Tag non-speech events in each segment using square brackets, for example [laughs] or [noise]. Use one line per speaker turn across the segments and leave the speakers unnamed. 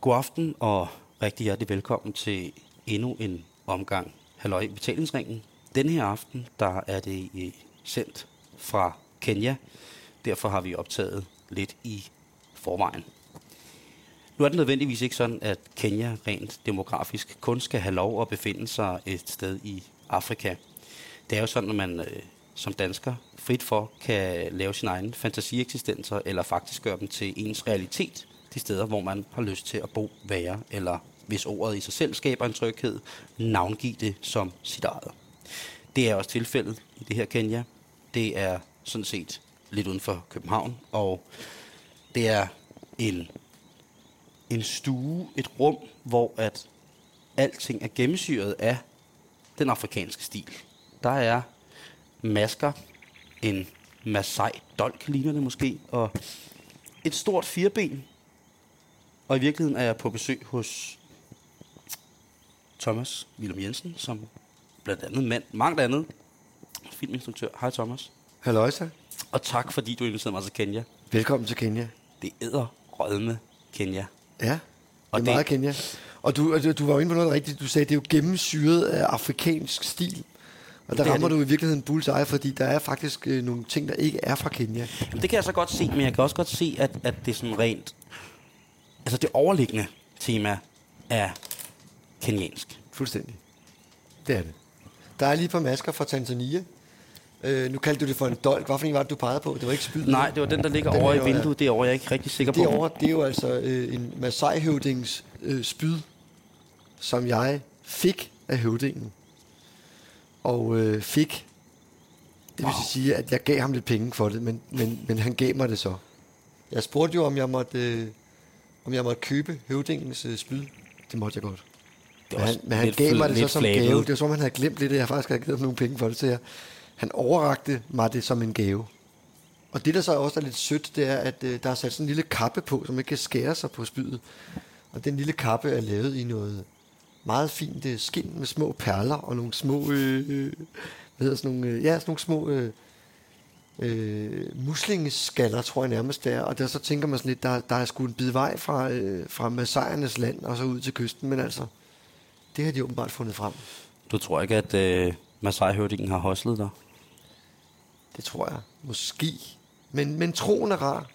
God aften og rigtig hjertelig velkommen til endnu en omgang Halløj i betalingsringen. Denne her aften, der er det øh, sendt fra Kenya. Derfor har vi optaget lidt i forvejen. Nu er det nødvendigvis ikke sådan, at Kenya rent demografisk kun skal have lov at befinde sig et sted i Afrika. Det er jo sådan, at man øh, som dansker frit for kan lave sine egne fantasieeksistenser, eller faktisk gøre dem til ens realitet, de steder, hvor man har lyst til at bo, være, eller hvis ordet i sig selv skaber en tryghed, navngive det som sit eget. Det er også tilfældet i det her Kenya. Det er sådan set lidt uden for København, og det er en, en stue, et rum, hvor at alting er gennemsyret af den afrikanske stil. Der er masker, en Masai dolk ligner det måske, og et stort firben og i virkeligheden er jeg på besøg hos Thomas Willem Jensen, som blandt andet mand, mange andet, filminstruktør. Hej Thomas.
Halløjsa.
Og tak fordi du inviterede mig til Kenya.
Velkommen til Kenya.
Det æder rødme Kenya.
Ja, det er
Og
meget
det-
Kenya. Og du, og du- du var jo inde på noget rigtigt. Du sagde, det er jo gennemsyret af afrikansk stil. Og der
er
rammer
det.
du i virkeligheden bullseye, fordi der er faktisk øh, nogle ting, der ikke er fra Kenya.
Jamen, det kan jeg så godt se, men jeg kan også godt se, at, at det er sådan rent... Altså det overliggende tema er kenyansk.
Fuldstændig. Det er det. Der er lige par masker fra Tanzania. Øh, nu kaldte du det for en dolk. Hvad for en var det, du pegede på? Det var ikke spyd.
Nej, det var den, der ligger
Den
over i vinduet derovre. Jeg er ikke rigtig sikker på.
Derovre, det er jo altså øh, en Masai-høvdings øh, spyd, som jeg fik af høvdingen. Og øh, fik, det vil
wow.
sige, at jeg gav ham lidt penge for det, men, men, men han gav mig det så. Jeg spurgte jo, om jeg måtte, øh, om jeg måtte købe høvdingens øh, spyd. Det måtte jeg godt.
Det
Men han, men han gav mig det så som
flabet.
gave. Det var som om, han havde glemt lidt, at jeg faktisk havde givet ham nogle penge for det. Så jeg, han overrakte mig det som en gave. Og det, der så også er lidt sødt, det er, at øh, der er sat sådan en lille kappe på, som ikke kan skære sig på spydet. Og den lille kappe er lavet i noget meget fint øh, skin med små perler og nogle små, øh, øh, hvad hedder sådan nogle, øh, ja, sådan nogle små øh, øh, muslingeskaller, tror jeg nærmest det er. Og der så tænker man sådan lidt, der, der er sgu en bid vej fra, øh, fra Massajernes land og så ud til kysten. Men altså, det har de åbenbart fundet frem.
Du tror ikke, at øh, Masai-høvdingen har hoslet dig?
Det tror jeg. Måske. Men, men troen er rar.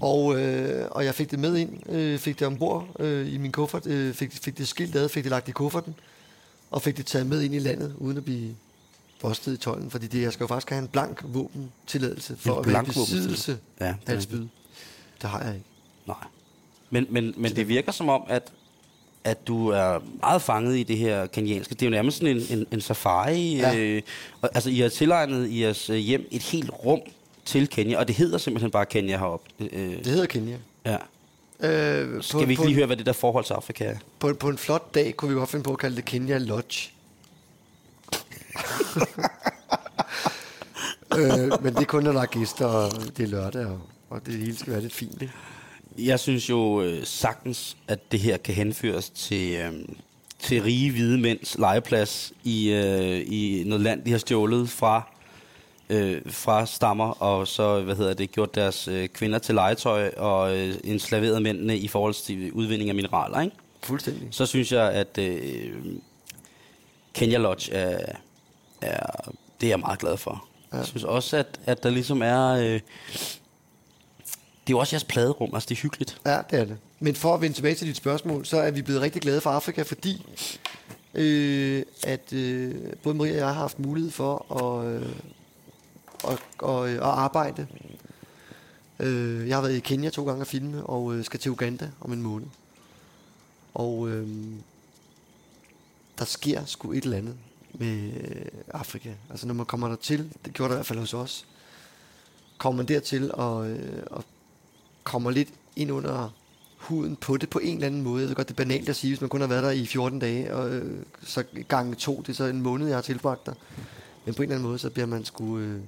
Og, øh, og jeg fik det med ind, øh, fik det ombord øh, i min kuffert, øh, fik, fik det skilt ad, fik det lagt i kufferten, og fik det taget med ind i landet, uden at blive bustet i tolden. Fordi det, jeg skal jo faktisk have en blank våbentilladelse for
En
at være besiddelse.
Ja,
af et spyd. Det har jeg ikke.
Nej. Men, men, men det virker som om, at, at du er meget fanget i det her kenyanske. Det er jo nærmest sådan en, en, en safari.
Ja.
Øh, og, altså, I har tilegnet i jeres øh, hjem et helt rum til Kenya, og det hedder simpelthen bare Kenya heroppe. Øh,
Det hedder Kenya.
ja.
Øh,
Skal vi ikke
på,
lige høre, hvad det der forhold til Afrika er?
På, på en flot dag kunne vi godt finde på at kalde det Kenya Lodge. Øh, men det er kun, når der er gæster, og det er lørdag, og, og det hele skal være lidt fint. Ikke?
Jeg synes jo øh, sagtens, at det her kan henføres til, øh, til rige hvide mænds legeplads i, øh, i noget land, de har stjålet fra, øh, fra stammer, og så hvad hedder det, gjort deres øh, kvinder til legetøj og øh, enslaveret mændene i forhold til udvinding af mineraler. Ikke?
Fuldstændig.
Så synes jeg, at øh, Kenya Lodge er, er, det er jeg meget glad for. Ja. Jeg synes også, at, at der ligesom er... Øh, det er jo også jeres pladerum, altså det er hyggeligt.
Ja, det er det. Men for at vende tilbage til dit spørgsmål, så er vi blevet rigtig glade for Afrika, fordi øh, at øh, både Maria og jeg har haft mulighed for at, øh, at, at, øh, at arbejde. Øh, jeg har været i Kenya to gange at filme, og øh, skal til Uganda om en måned. Og øh, der sker sgu et eller andet med øh, Afrika. Altså når man kommer der til, det gjorde der i hvert fald hos os, kommer man dertil og, øh, og kommer lidt ind under huden på det på en eller anden måde. Jeg ved godt, det er banalt at sige, hvis man kun har været der i 14 dage, og øh, så gange to, det er så en måned, jeg har tilbragt der. Men på en eller anden måde, så bliver man sgu øh,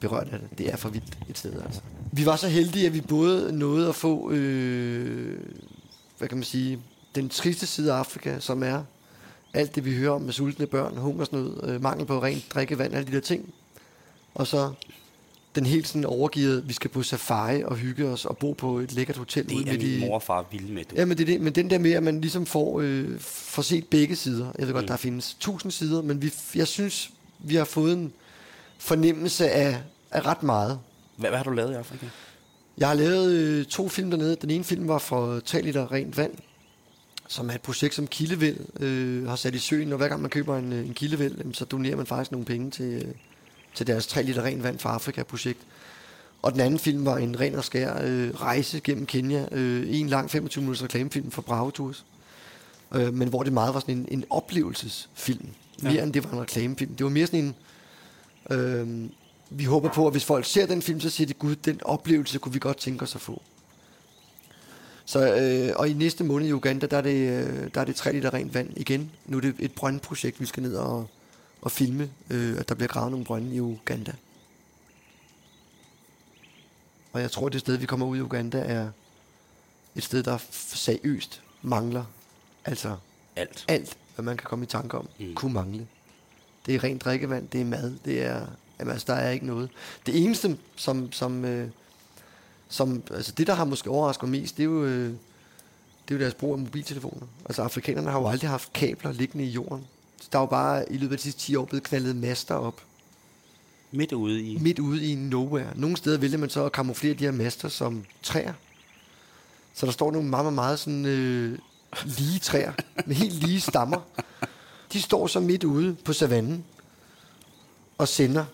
berørt af det. Det er for vildt et sted, altså. Vi var så heldige, at vi både nåede at få, øh, hvad kan man sige, den triste side af Afrika, som er alt det, vi hører om med sultne børn, hungersnød, øh, mangel på rent drikkevand, alle de der ting. Og så den helt sådan overgivet, vi skal på safari og hygge os og bo på et lækkert hotel
Det
ude
er
midt
min
i...
mor og far vilde med, du.
Ja, men, det er det. men den der med, at man ligesom får, øh, får set begge sider. Jeg ved godt,
Mm.
der findes tusind sider, men vi, jeg synes, vi har fået en fornemmelse af, af ret meget.
Hvad, hvad har du lavet i Afrika?
Jeg har lavet øh, to film dernede. Den ene film var for 3 liter rent vand, som er et projekt, som Kildevæld øh, har sat i søen. Og hver gang man køber en, øh, en Kildevæld, så donerer man faktisk nogle penge til, øh, til deres 3 liter rent vand for Afrika-projekt. Og den anden film var en ren og skær øh, rejse gennem Kenya. Øh, en lang 25 minutters reklamefilm for Bravo Tours. Øh, men hvor det meget var sådan en, en oplevelsesfilm. Mere
Ja.
end det var en reklamefilm. Det var mere sådan en... Øh, vi håber på, at hvis folk ser den film, så siger de, gud, den oplevelse kunne vi godt tænke os at få. Så, øh, og i næste måned i Uganda, der er det, øh, der er det 3 liter rent vand igen. Nu er det et brøndprojekt, vi skal ned og, og filme, øh, at der bliver gravet nogle brønde i Uganda. Og jeg tror, det sted, vi kommer ud i Uganda, er et sted, der seriøst mangler. Altså
Alt.
alt, hvad man kan komme i tanke om,
mm.
kunne mangle. Det er rent drikkevand, det er mad, det er, jamen, altså, der er ikke noget. Det eneste, som, som, øh, som altså det, der har måske overrasket mig mest, det er jo, øh, det er jo deres brug af mobiltelefoner. Altså afrikanerne har jo aldrig haft kabler liggende i jorden. Så der er jo bare i løbet af de sidste 10 år blevet knaldet master op,
Midt ude i...
midt ude i nowhere. Nogle steder vælger man så at kamuflere de her master som træer. Så der står nogle meget, meget, meget sådan, øh, lige træer, med helt lige stammer. De står så midt ude på savannen og sender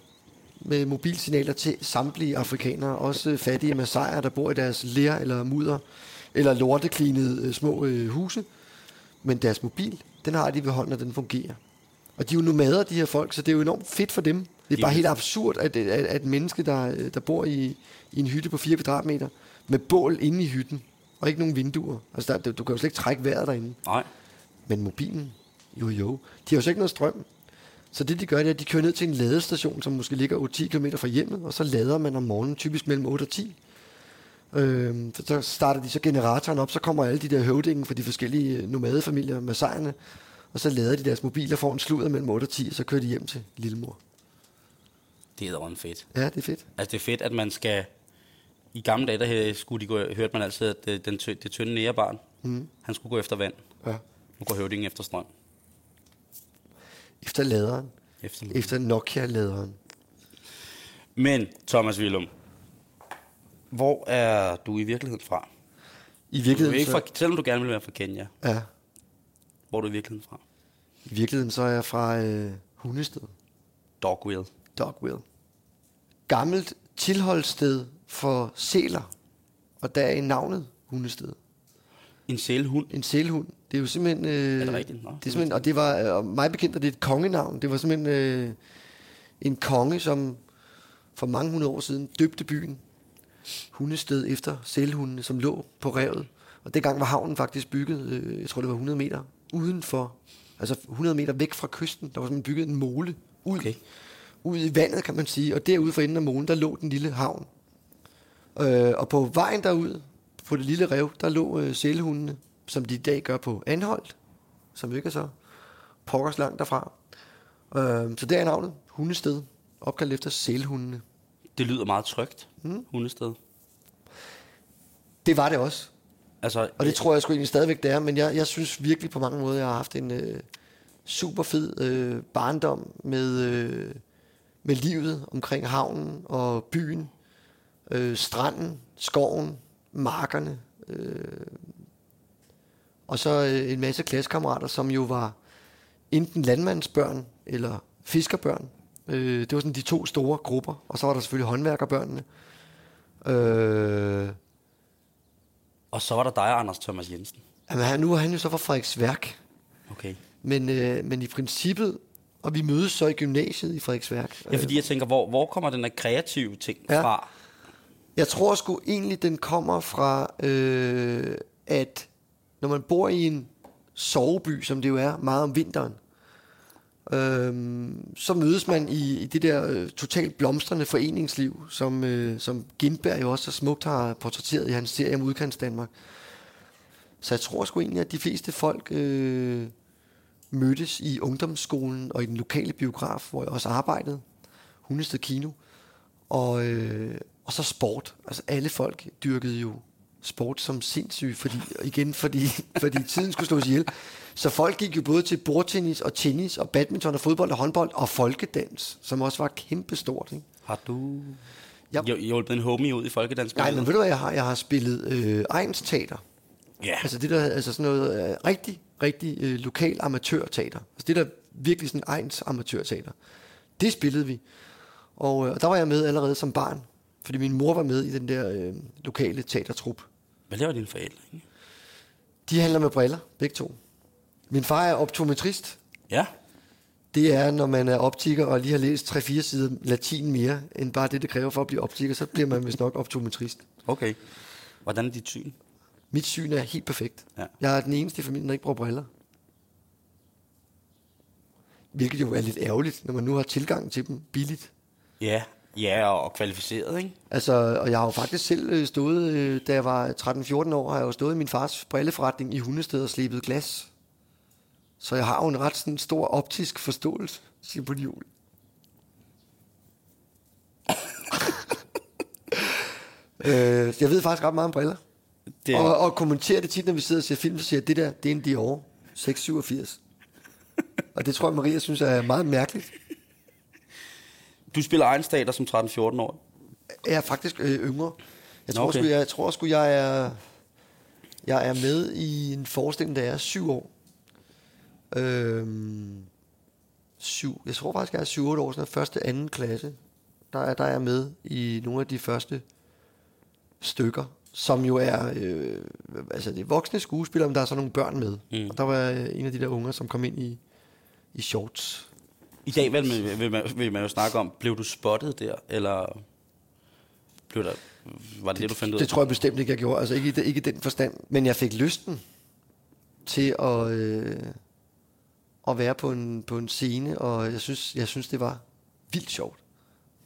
med mobilsignaler til samtlige afrikanere, også fattige massajer, der bor i deres ler eller mudder, eller lorteklinede øh, små øh, huse. Men deres mobil, den har de ved hånden, og den fungerer. Og de er jo nomader, de her folk, så det er jo enormt fedt for dem. Det er bare helt absurd, at, at, at et menneske, der, der bor i, i en hytte på 4 kvadratmeter, med bål inde i hytten, og ikke nogen vinduer. Altså, der, du kan jo slet ikke trække vejret derinde.
Nej.
Men mobilen, jo jo, de har jo så ikke noget strøm. Så det de gør, det er, at de kører ned til en ladestation, som måske ligger 8-10 km fra hjemmet, og så lader man om morgenen, typisk mellem 8 og 10. Øhm, så- starter de så generatoren op, så kommer alle de der høvdingen fra de forskellige øh, nomadefamilier med sejrene, og så lader de deres mobiler for en sludder mellem 8 og 10, og så kører de hjem til lillemor.
Det er da fedt.
Ja, det er fedt.
Altså, det er fedt, at man skal... I gamle dage, der skulle de gå, hørte man altid, at det, den det tynde nærebarn, mm. han skulle gå efter vand.
Ja.
Nu går høvdingen efter strøm.
Efter laderen.
Efter.
Efter Nokia-laderen.
Men, Thomas Willum, hvor er du i virkeligheden fra?
I
Du er
virkeligheden,
ikke fra, selvom du gerne vil være fra Kenya,
ja,
hvor er du i virkeligheden fra?
i virkeligheden så er jeg fra øh, Hundested.
Dogville.
Dogville. Gammelt tilholdssted for sæler. Og der er navnet Hundested.
En sælhund.
En sælhund. Det er jo simpelthen... Øh,
Er det rigtigt? Nå,
det er simpelthen, og det var øh, mig bekendt, at det er et kongenavn. Det var simpelthen øh, en konge, som for mange hundrede år siden døbte byen Hundested efter sælhundene, som lå på revet. Og dengang var havnen faktisk bygget, øh, jeg tror det var 100 meter udenfor, altså 100 meter væk fra kysten. Der var simpelthen bygget en mole ud,
Okay.
ud i vandet, kan man sige. Og derude for enden af molen, der lå den lille havn. Øh, og på vejen derud, på det lille rev, der lå øh, sælhundene, som de i dag gør på Anholdt, som ikke er så pokkers langt derfra. Øh, så der er navnet, Hundested, opkaldt efter sælhundene.
Det lyder meget trygt, mm. hundested.
Det var det også.
Altså,
Og det tror jeg sgu egentlig stadigvæk, det er. Men jeg, jeg synes virkelig på mange måder, jeg har haft en øh, super fed øh, barndom med, øh, med livet omkring havnen og byen, øh, stranden, skoven, markerne. Øh, og så øh, en masse klassekammerater, som jo var enten landmandsbørn eller fiskerbørn. Øh, det var sådan de to store grupper. Og så var der selvfølgelig håndværkerbørnene. Øh,
og så var der dig Anders Thomas Jensen.
Jamen, han- nu er han jo så fra Frederiksværk.
Okay.
Men, øh, men i princippet, og vi mødes så i gymnasiet i Frederiksværk.
Ja, fordi jeg tænker, hvor, hvor kommer den her kreative ting. Ja. fra?
Jeg tror sgu egentlig, den kommer fra, øh, at når man bor i en soveby, som det jo er meget om vinteren, øhm, så mødes man i, i det der øh, totalt blomstrende foreningsliv, som, øh, som Gindberg jo også så smukt har portrætteret i hans serie om udkants Danmark. Så jeg tror sgu egentlig, at de fleste folk øh, mødtes i ungdomsskolen og i den lokale biograf, hvor jeg også arbejdede, Hundested Kino. Og, øh, og så sport. Altså alle folk dyrkede jo sport som sindssygt, fordi, igen, fordi, [laughs] fordi tiden skulle slås ihjel. Så folk gik jo både til bordtennis og tennis og badminton og fodbold og håndbold og folkedans, som også var kæmpestort. Ikke?
Har du
ja.
hjulpet en homie ud i folkedansk?
Nej, men ved du hvad jeg har? Jeg har spillet øh, Ejens Teater.
Ja,
Altså det der, altså sådan noget øh, rigtig, rigtig øh, lokal amatørteater. Altså det der virkelig sådan Ejens amatørteater. Det spillede vi. Og, øh, og der var jeg med allerede som barn. Fordi min mor var med i den der øh, lokale teatertrup.
Hvad laver dine forældre? Ikke?
De handler med briller, begge to. Min far er optometrist.
Ja,
Det er, når man er optiker og lige har læst 3-4 sider latin mere, end bare det, det kræver for at blive optiker, så bliver man vist nok optometrist.
okay. Hvordan er dit syn?
Mit syn er helt perfekt.
Ja.
Jeg er den eneste i familien, der ikke bruger briller. Hvilket jo er lidt ærgerligt, når man nu har tilgang til dem billigt.
Ja, ja og, og kvalificeret, ikke?
Altså, og jeg har jo faktisk selv øh, stået, øh, da jeg var 13-14 år, har jeg jo stået i min fars brilleforretning i Hundested og slebet glas. Så jeg har jo en ret sådan, stor optisk forståelse, siger på jul. [laughs] øh, jeg ved faktisk ret meget om briller.
Det,
Og, og kommenterer det tit, når vi sidder og ser film, så siger jeg, det der, det er en Dior 687. og det tror jeg, Maria synes er meget mærkeligt.
Du spiller egen stater som 13-14 år.
Jeg er faktisk øh, yngre. Jeg tror,
Okay.
sgu, jeg, jeg tror sgu, jeg er, jeg er med i en forestilling, jeg er syv år. Øhm, syv. Jeg tror faktisk, jeg er syv-otte år, sådan første, anden klasse. Der er, der er jeg med i nogle af de første stykker, som jo er, øh, altså det er voksne skuespillere, men der er så nogle børn med.
Mm.
Og der var en af de der unger, som kom ind i, i shorts.
I dag vil man, vil, man, vil man jo snakke om, blev du spottet der, eller blev der, var det det, du fandt ud af?
Det tror jeg bestemt ikke, jeg gjorde. Altså ikke, ikke i den forstand. Men jeg fik lysten til at, øh, at være på en, på en scene, og jeg synes, jeg synes, det var vildt sjovt.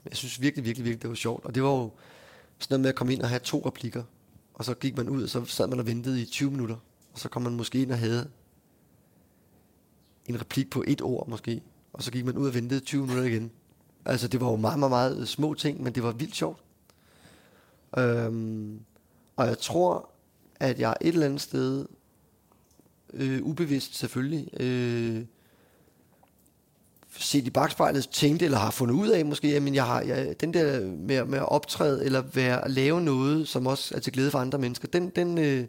Jeg synes virkelig, virkelig, virkelig, det var sjovt. Og det var jo sådan noget med at komme ind og have to replikker. Og så gik man ud, og så sad man og ventede i 20 minutter. Og så kom man måske ind og havde en replik på et ord måske. Og så gik man ud og ventede 20 minutter igen. Altså det var jo meget, meget, meget små ting, men det var vildt sjovt. Øhm, og jeg tror, at jeg et eller andet sted, øh, ubevidst selvfølgelig, øh, set i bagspejlet, tænkte eller har fundet ud af måske, at jeg har, jeg, den der med, med at optræde eller være, at lave noget, som også er til glæde for andre mennesker, den, den, øh,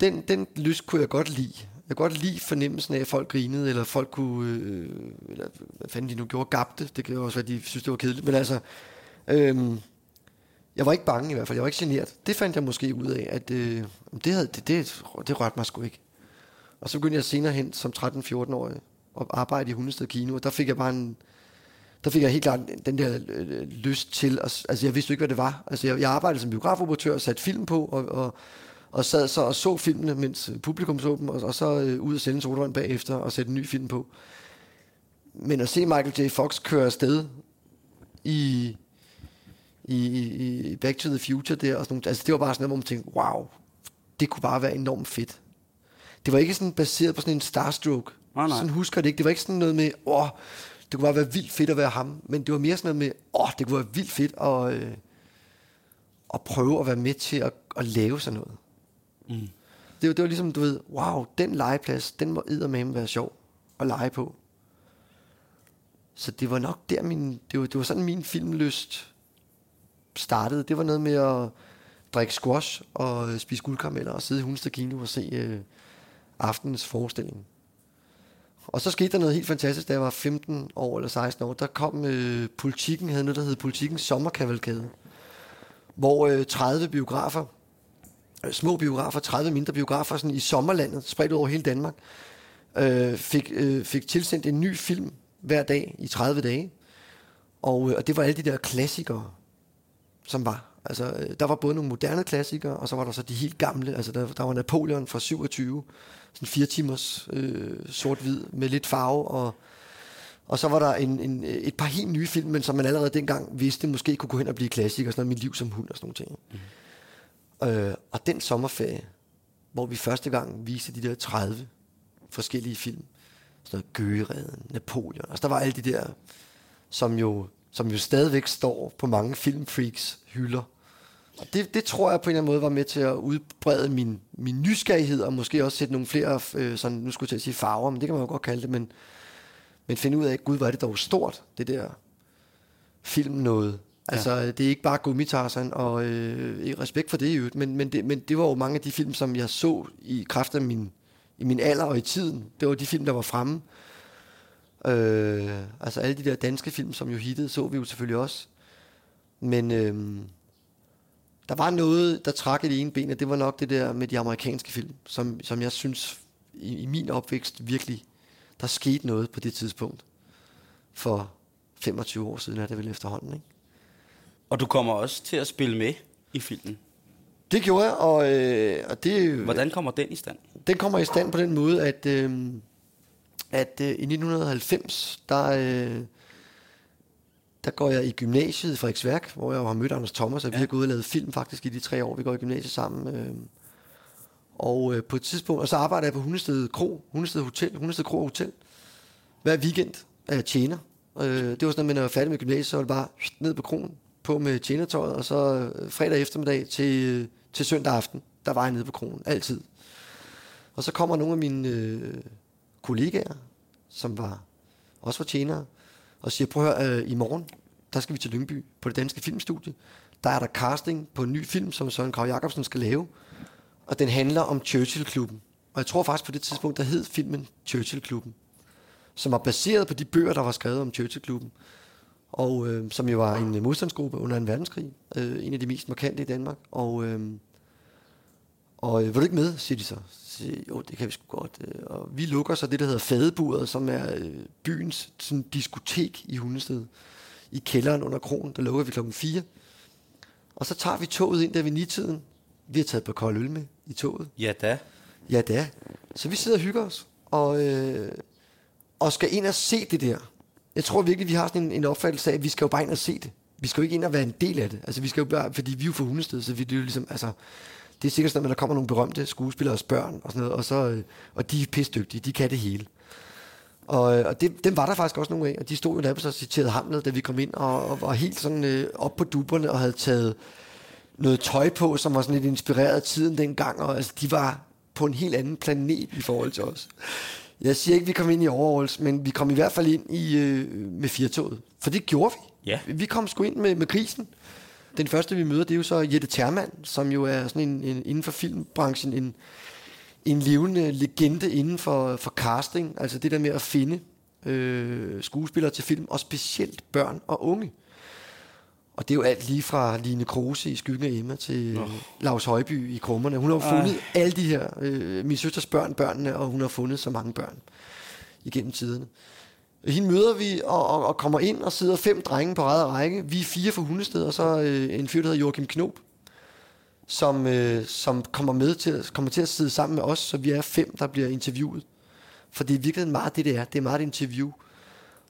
den, den lyst kunne jeg godt lide. Jeg kan godt lide fornemmelsen af, at folk grinede, eller folk kunne, øh, eller hvad fanden de nu gjorde, gabte. Det kan jo også være, at de synes, det var kedeligt. Men altså, øhm, jeg var ikke bange i hvert fald. Jeg var ikke generet. Det fandt jeg måske ud af, at øh, det, havde, det, det, det rørte mig sgu ikke. Og så begyndte jeg senere hen som 13-14-årig at arbejde i Hundested Kino, og der fik jeg bare en, der fik jeg helt klart den der øh, lyst til, at, altså jeg vidste ikke, hvad det var. Altså jeg, jeg arbejdede som biografoperatør og satte film på, og, og, og sad så og så filmene, mens publikum så dem, og, og så øh, ud og sende en sodavand bagefter og sætte en ny film på. Men at se Michael J. Fox køre afsted i, i, i i Back to the Future der, og sådan nogle, altså det var bare sådan noget, hvor man tænkte, wow, det kunne bare være enormt fedt. Det var ikke sådan baseret på sådan en starstruck.
Nej, nej.
Sådan husker jeg det ikke. Det var ikke sådan noget med, åh, det kunne bare være vildt fedt at være ham. Men det var mere sådan noget med, åh, det kunne være vildt fedt at, øh, at prøve at være med til at, at lave sådan noget.
Mm.
Det, var, det var ligesom, du ved, wow, den legeplads, den må eddermame være sjov at lege på. Så det var nok der min, det var, det var sådan min filmlyst startede. Det var noget med at drikke squash og øh, spise guldkarameller og sidde i Hundested Kino og se øh, aftenens forestilling. Og så skete der noget helt fantastisk, da jeg var 15 år eller 16 år. Der kom øh, politikken, havde noget, der hed Politikens Sommerkavalkade, hvor øh, 30 biografer, Øh, små biografer, 30 mindre biografer sådan i sommerlandet, spredt over hele Danmark, øh, fik, øh, fik tilsendt en ny film hver dag i 30 dage. Og, øh, og det var alle de der klassikere, som var. Altså, øh, der var både nogle moderne klassikere, og så var der så de helt gamle. Altså, der, der var Napoleon fra 27, sådan fire timers øh, sort-hvid med lidt farve, og, og så var der en, en, et par helt nye film, men som man allerede dengang vidste, måske kunne gå hen og blive klassikere, sådan noget Mit liv som hund og sådan nogle ting. Mm. Øh, og den sommerferie, hvor vi første gang viste de der 30 forskellige film, sådan noget Gøgereden, Napoleon, altså der var alle de der, som jo som jo stadigvæk står på mange filmfreaks hylder. Og det, det tror jeg på en eller anden måde var med til at udbrede min, min nysgerrighed, og måske også sætte nogle flere, øh, sådan, nu skulle jeg til at sige farver, men det kan man jo godt kalde det, men, men finde ud af, gud, hvor er det dog stort, det der film noget. Altså, ja. det er ikke bare Gummitarsen, og øh, respekt for det i men, men, det, men det var jo mange af de film, som jeg så i kraft af min, i min alder og i tiden. Det var de film, der var fremme. Øh, altså alle de der danske film, som jo hittede, så vi jo selvfølgelig også. Men øh, der var noget, der trak i det ene ben, og det var nok det der med de amerikanske film, som, som jeg synes i, i min opvækst virkelig, der skete noget på det tidspunkt. For 25 år siden er det vel efterhånden, ikke?
Og du kommer også til at spille med i filmen.
Det gjorde jeg, og, øh, og det...
Hvordan kommer den i stand?
Den kommer i stand på den måde, at, øh, at øh, i 1990, der, øh, der går jeg i gymnasiet i Frederiksværk, hvor jeg har mødt Anders Thomas, og ja. vi har gået og lavet film faktisk i de tre år, vi går i gymnasiet sammen. Øh, og øh, på et tidspunkt, og så arbejder jeg på Hundested Kro, Hundested Hotel, Hundested Kro Hotel, hver weekend er jeg tjener. Øh, det var sådan, at når jeg var færdig med gymnasiet, så var det bare ned på kronen, på med tjenertøjet, og så øh, fredag eftermiddag til, øh, til søndag aften, der var jeg nede på kronen, altid. Og så kommer nogle af mine øh, kollegaer, som var også var tjenere, og siger, prøv at høre, øh, i morgen, der skal vi til Lyngby på det danske filmstudie. Der er der casting på en ny film, som Søren Krav Jacobsen skal lave, og den handler om Churchill-klubben. Og jeg tror faktisk på det tidspunkt, der hed filmen Churchill-klubben, som var baseret på de bøger, der var skrevet om Churchill-klubben og øh, som jo var en modstandsgruppe under en verdenskrig, øh, en af de mest markante i Danmark. Og, øh, og øh, vil du ikke med, siger de så. så siger, jo, det kan vi sgu godt. Øh, og vi lukker så det, der hedder Fadeburet, som er øh, byens sådan, diskotek i Hundested. I kælderen under kronen, der lukker vi klokken 4. Og så tager vi toget ind der ved nitiden. Vi har taget på kold øl med i toget.
Ja da.
Ja da. Så vi sidder og hygger os. Og, øh, og skal ind og se det der. Jeg tror virkelig, vi har sådan en, en opfattelse af, at vi skal jo bare ind og se det. Vi skal jo ikke ind og være en del af det. Altså, vi skal jo bare, fordi vi er jo fra Hundested, så vi, det er jo ligesom, altså, det er sikkert sådan, at der kommer nogle berømte skuespillere og børn og sådan noget, og, så, øh, og de er pisdygtige, de kan det hele. Og, øh, og det, dem var der faktisk også nogle af, og de stod jo nærmest og citerede Hamlet, da vi kom ind, og, og var helt sådan øh, op på duberne og havde taget noget tøj på, som var sådan lidt inspireret af tiden dengang, og altså, de var på en helt anden planet i forhold til os. Jeg siger ikke, at vi kom ind i overholds, men vi kom i hvert fald ind i, øh, med firtoget. For det gjorde vi.
Ja.
Vi kom sgu ind med, med krisen. Den første, vi møder, det er jo så Jette Termann, som jo er sådan en, en inden for filmbranchen en, en levende legende inden for, for casting. Altså det der med at finde øh, skuespillere til film, og specielt børn og unge. Og det er jo alt lige fra Line Kruse i Skyggen af Emma til oh. Lars Højby i Krummerne. Hun har jo fundet Ej. alle de her, øh, min søsters børn, børnene, og hun har fundet så mange børn igennem tiderne. Hende møder vi og, og, og kommer ind og sidder fem drenge på ræde række. Vi er fire fra Hundested, og så øh, en fyr, der hedder Joachim Knob, som, øh, som kommer, med til, kommer til at sidde sammen med os, så vi er fem, der bliver interviewet. For det er virkelig meget det, det er. Det er meget et interview,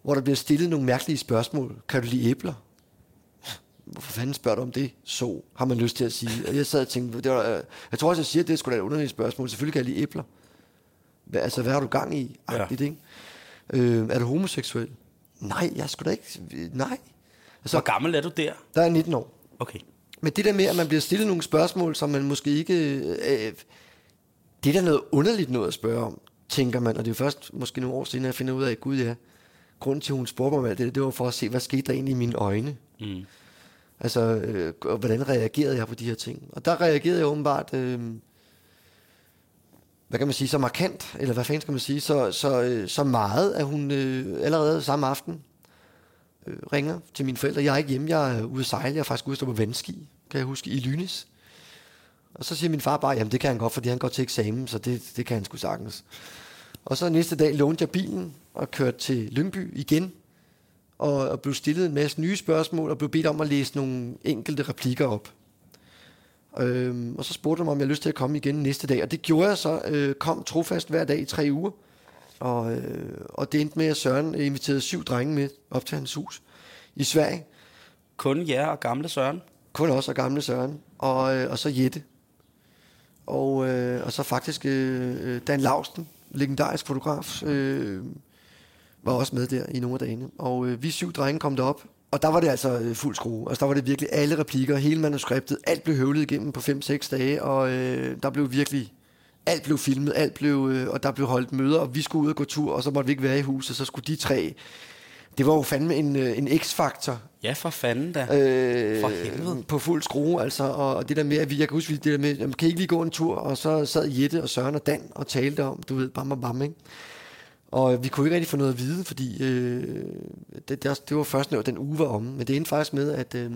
hvor der bliver stillet nogle mærkelige spørgsmål. Kan du lide æbler? Hvorfor fanden spørger du om det? Så har man lyst til at sige. Og jeg sad og tænkte, det var, øh, jeg tror også, jeg siger, at det skulle da et underligt spørgsmål. Selvfølgelig kan jeg lide æbler. Hvad, altså, hvad har du gang i? Agtigt, ja. ikke? Øh, er du homoseksuel? Nej, jeg skulle da ikke. Nej.
Altså, Hvor gammel er du der?
Der er 19 år.
Okay.
Men det der med, at man bliver stillet nogle spørgsmål, som man måske ikke... Øh, det er da noget underligt noget at spørge om, tænker man. Og det er først måske nogle år siden, at jeg finder ud af, at gud ja, grunden til, at hun spurgte mig om alt det, det var for at se, hvad skete der egentlig i mine øjne. Mm. Altså, øh, hvordan reagerede jeg på de her ting? Og der reagerede jeg åbenbart, øh, hvad kan man sige, så markant, eller hvad fanden skal man sige, så, så, øh, så meget, at hun øh, allerede samme aften øh, ringer til mine forældre. Jeg er ikke hjemme, jeg er ude at sejle, jeg er faktisk ude at stå på vandski, kan jeg huske, i Lynis. Og så siger min far bare, jamen det kan han godt, fordi han går til eksamen, så det, det kan han sgu sagtens. Og så næste dag lånte jeg bilen og kørte til Lyngby igen, og, og blev stillet en masse nye spørgsmål, og blev bedt om at læse nogle enkelte replikker op. Øhm, og så spurgte mig, om jeg havde lyst til at komme igen næste dag, og det gjorde jeg så, øh, kom trofast hver dag i tre uger, og, øh, og det endte med, at Søren inviterede syv drenge med op til hans hus i Sverige.
Kun jer og gamle Søren?
Kun også og gamle Søren, og, øh, og så Jette. Og, øh, og så faktisk øh, øh Dan Lausten, legendarisk fotograf, øh, var også med der i nogle af dagene. Og øh, vi syv drenge kom derop og der var det altså øh, fuld skrue. Altså der var det virkelig alle replikker, hele manuskriptet, alt blev høvlet igennem på 5-6 dage, og øh, der blev virkelig, alt blev filmet, alt blev, øh, og der blev holdt møder, og vi skulle ud og gå tur, og så måtte vi ikke være i huset, så skulle de tre. Det var jo fandme en, øh, en x-faktor.
Ja, for fanden da.
Øh,
For helvede.
På fuld skrue, altså. Og, og det der med, at vi, jeg kan huske det der med, jamen, kan I ikke lige gå en tur? Og så sad Jette og Søren og Dan og talte om, du ved, bam, bam, bam, ikke? Og øh, vi kunne ikke rigtig få noget at vide, fordi øh, det, det, det var først, når den uge var om. Men det endte faktisk med, at, øh,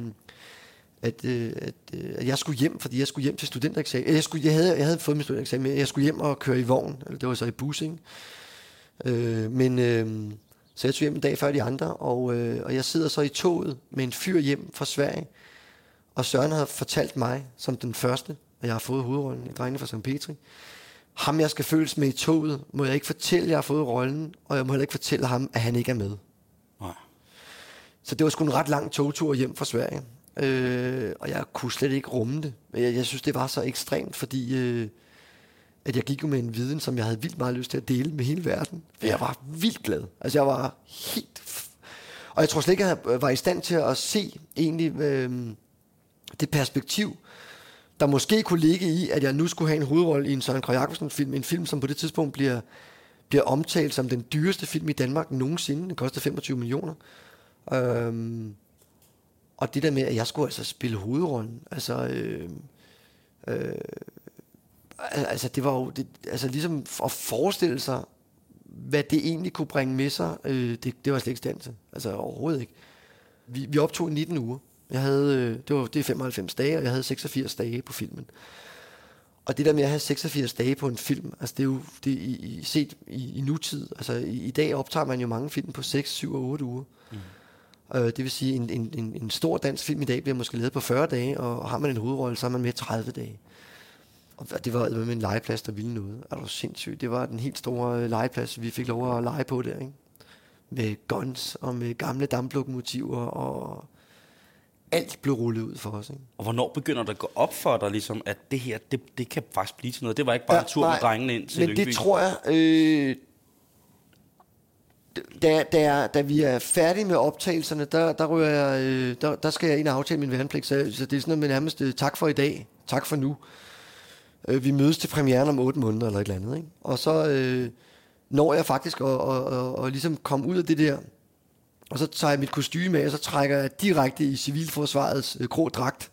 at, øh, at, øh, at jeg skulle hjem, fordi jeg skulle hjem til studentereksamen. Jeg, skulle, jeg, havde, jeg havde fået min studentereksamen, men jeg skulle hjem og køre i vogn. Eller det var så i bus, ikke? Øh, men øh, så jeg tog hjem en dag før de andre, og, øh, og jeg sidder så i toget med en fyr hjem fra Sverige. Og Søren har fortalt mig, som den første, at jeg har fået hovedrollen i Drengene fra St. Petri. Ham, jeg skal føles med i toget, må jeg ikke fortælle, at jeg har fået rollen, og jeg må heller ikke fortælle ham, at han ikke er med.
Nej.
Så det var sgu en ret lang togtur hjem fra Sverige. Øh, og jeg kunne slet ikke rumme det. Men jeg, jeg synes, det var så ekstremt, fordi øh, at jeg gik jo med en viden, som jeg havde vildt meget lyst til at dele med hele verden. For jeg var vildt glad. Altså, jeg var helt... Og jeg tror slet ikke, at jeg var i stand til at se egentlig øh, det perspektiv, der måske kunne ligge i, at jeg nu skulle have en hovedrolle i en Søren Krøj film, En film, som på det tidspunkt bliver, bliver omtalt som den dyreste film i Danmark nogensinde. Den koster 25 millioner. Øhm, og det der med, at jeg skulle altså spille hovedrollen, altså, øh, øh, altså det var jo, det, altså ligesom at forestille sig, hvad det egentlig kunne bringe med sig, øh, det, det var jeg slet ikke stand til. Altså overhovedet ikke. Vi, vi optog i 19 uger. Jeg havde, øh, det, var, det er 95 dage, og jeg havde 86 dage på filmen. Og det der med at have 86 dage på en film, altså det er jo det er i, i, set i, i nutid. Altså i, i dag optager man jo mange film på 6, 7 og 8 uger. Mm. Øh, det vil sige, en, en, en, en stor dansk film i dag bliver måske lavet på 40 dage, og har man en hovedrolle, så er man med 30 dage. Og det var med en legeplads, der ville noget. Er du sindssygt? Det var den helt store øh, legeplads, vi fik lov at lege på der, ikke? Med guns og med gamle damplokomotiver, og alt blev rullet ud for os, ikke?
Og hvornår begynder det at gå op for dig, ligesom, at det her, det, det kan faktisk blive til noget? Det var ikke bare ja, en tur med drengene ind til
Men
Lyngby.
det tror jeg, øh, da, da, da vi er færdige med optagelserne, der, der, ryger jeg, øh, der, der skal jeg ind og aftale min værnepligt, så, så det er sådan noget med nærmest øh, tak for i dag, tak for nu. Øh, vi mødes til premieren om otte måneder eller et eller andet, ikke? Og så øh, når jeg faktisk at, at, at, at ligesom komme ud af det der, og så tager jeg mit kostyme af, og så trækker jeg direkte i Civilforsvarets øh, grå dragt,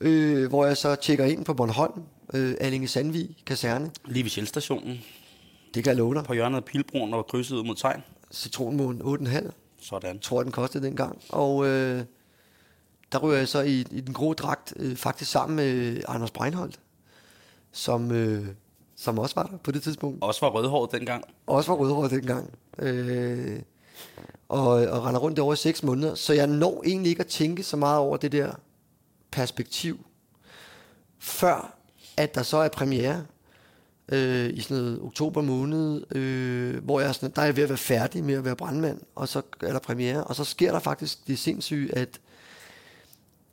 øh, hvor jeg så tjekker ind på Bornholm, øh, Allinge Sandvig kaserne.
Lige ved Shell-stationen,
Det kan jeg love dig.
på hjørnet af Pilbroen, var krydset ud mod tegn.
Citronmåne 8,5,
Sådan.
tror jeg, den kostede dengang. Og øh, der ryger jeg så i, i den grå dragt, øh, faktisk sammen med Anders Breinholt, som, øh, som også var der på det tidspunkt.
Også var rødhåret dengang.
Også var rødhåret dengang. Øh, og, og render rundt over i seks måneder. Så jeg når egentlig ikke at tænke så meget over det der perspektiv, før at der så er premiere øh, i sådan noget oktober måned, øh, hvor jeg er sådan, der er jeg ved at være færdig med at være brandmand, og så er der premiere, og så sker der faktisk det sindssyge, at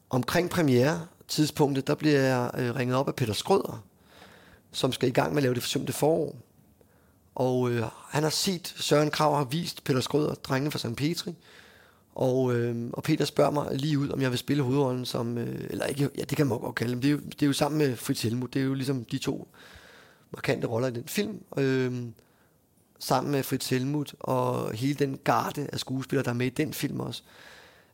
omkring premiere tidspunktet, der bliver jeg øh, ringet op af Peter Skrøder, som skal i gang med at lave det forsømte forår. Og øh, han har set, Søren Krav har vist Peter Skrøder, drengene fra St. Petri. Og, øh, og Peter spørger mig lige ud, om jeg vil spille hovedrollen som, øh, eller ikke, ja det kan man godt kalde dem, det er, jo, det er jo sammen med Fritz Helmut, det er jo ligesom de to markante roller i den film. Øh, sammen med Fritz Helmut og hele den garde af skuespillere, der er med i den film også,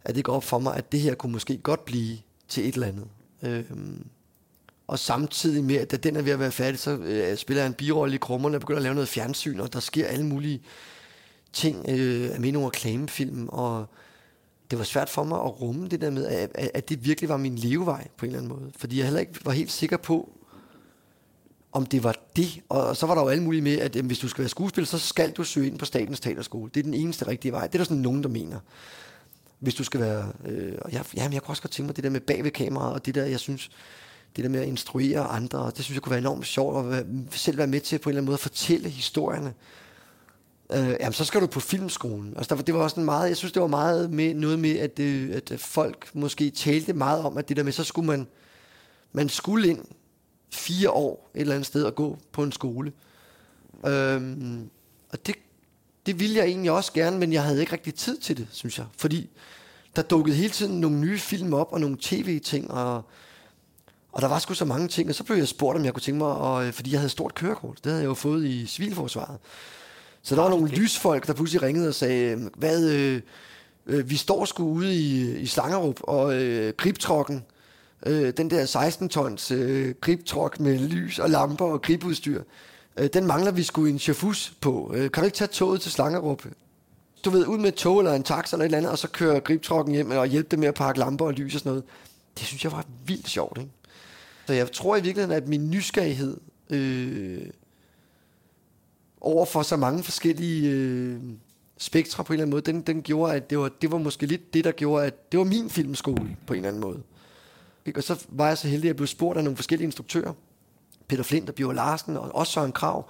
at det går op for mig, at det her kunne måske godt blive til et eller andet. Øh, og samtidig med, at da den er ved at være færdig, så øh, spiller jeg en birolle i krummerne og begynder at lave noget fjernsyn, og der sker alle mulige ting. Øh, med nogle reklamefilm, og det var svært for mig at rumme det der med, at, at, at det virkelig var min levevej på en eller anden måde. Fordi jeg heller ikke var helt sikker på, om det var det. Og, og så var der jo alle mulige med, at øh, hvis du skal være skuespiller, så skal du søge ind på Statens Teaterskole. Det er den eneste rigtige vej. Det er der sådan nogen, der mener. Hvis du skal være... Øh, og jeg, jamen, jeg kunne også godt tænke mig det der med bag ved kameraet, og det der, jeg synes, det der med at instruere andre, og det synes jeg kunne være enormt sjovt, at være, selv være med til på en eller anden måde at fortælle historierne. Øh, jamen, så skal du på filmskolen. Altså, der, det var også en meget, jeg synes, det var meget med, noget med, at, det, at folk måske talte meget om, at det der med, så skulle man, man skulle ind fire år et eller andet sted og gå på en skole. Øh, og det, det ville jeg egentlig også gerne, men jeg havde ikke rigtig tid til det, synes jeg. Fordi der dukkede hele tiden nogle nye film op, og nogle tv-ting, og, og der var sgu så mange ting, og så blev jeg spurgt, om jeg kunne tænke mig, og, fordi jeg havde stort kørekort. Det havde jeg jo fået i civilforsvaret. Så der var nogle lysfolk, der pludselig ringede og sagde, hvad, øh, øh, vi står sgu ude i, i Slangerup, og øh, gribtrokken, øh, den der 16-tons øh, gribtrok med lys og lamper og gribudstyr, øh, den mangler vi sgu en chauffus på. Øh, kan du ikke tage toget til Slangerup? Du ved, ud med et tog eller en taxa eller et eller andet, og så køre gribtrokken hjem og hjælpe dem med at pakke lamper og lys og sådan noget. Det synes jeg var vildt sjovt, ikke? Så jeg tror i virkeligheden, at min nysgerrighed øh, over for så mange forskellige øh, spektre på en eller anden måde, den, den gjorde, at det var, det var måske lidt det, der gjorde, at det var min filmskole på en eller anden måde. Og så var jeg så heldig, at jeg blev spurgt af nogle forskellige instruktører, Peter Flint og Bjørn Larsen og også Søren Krav,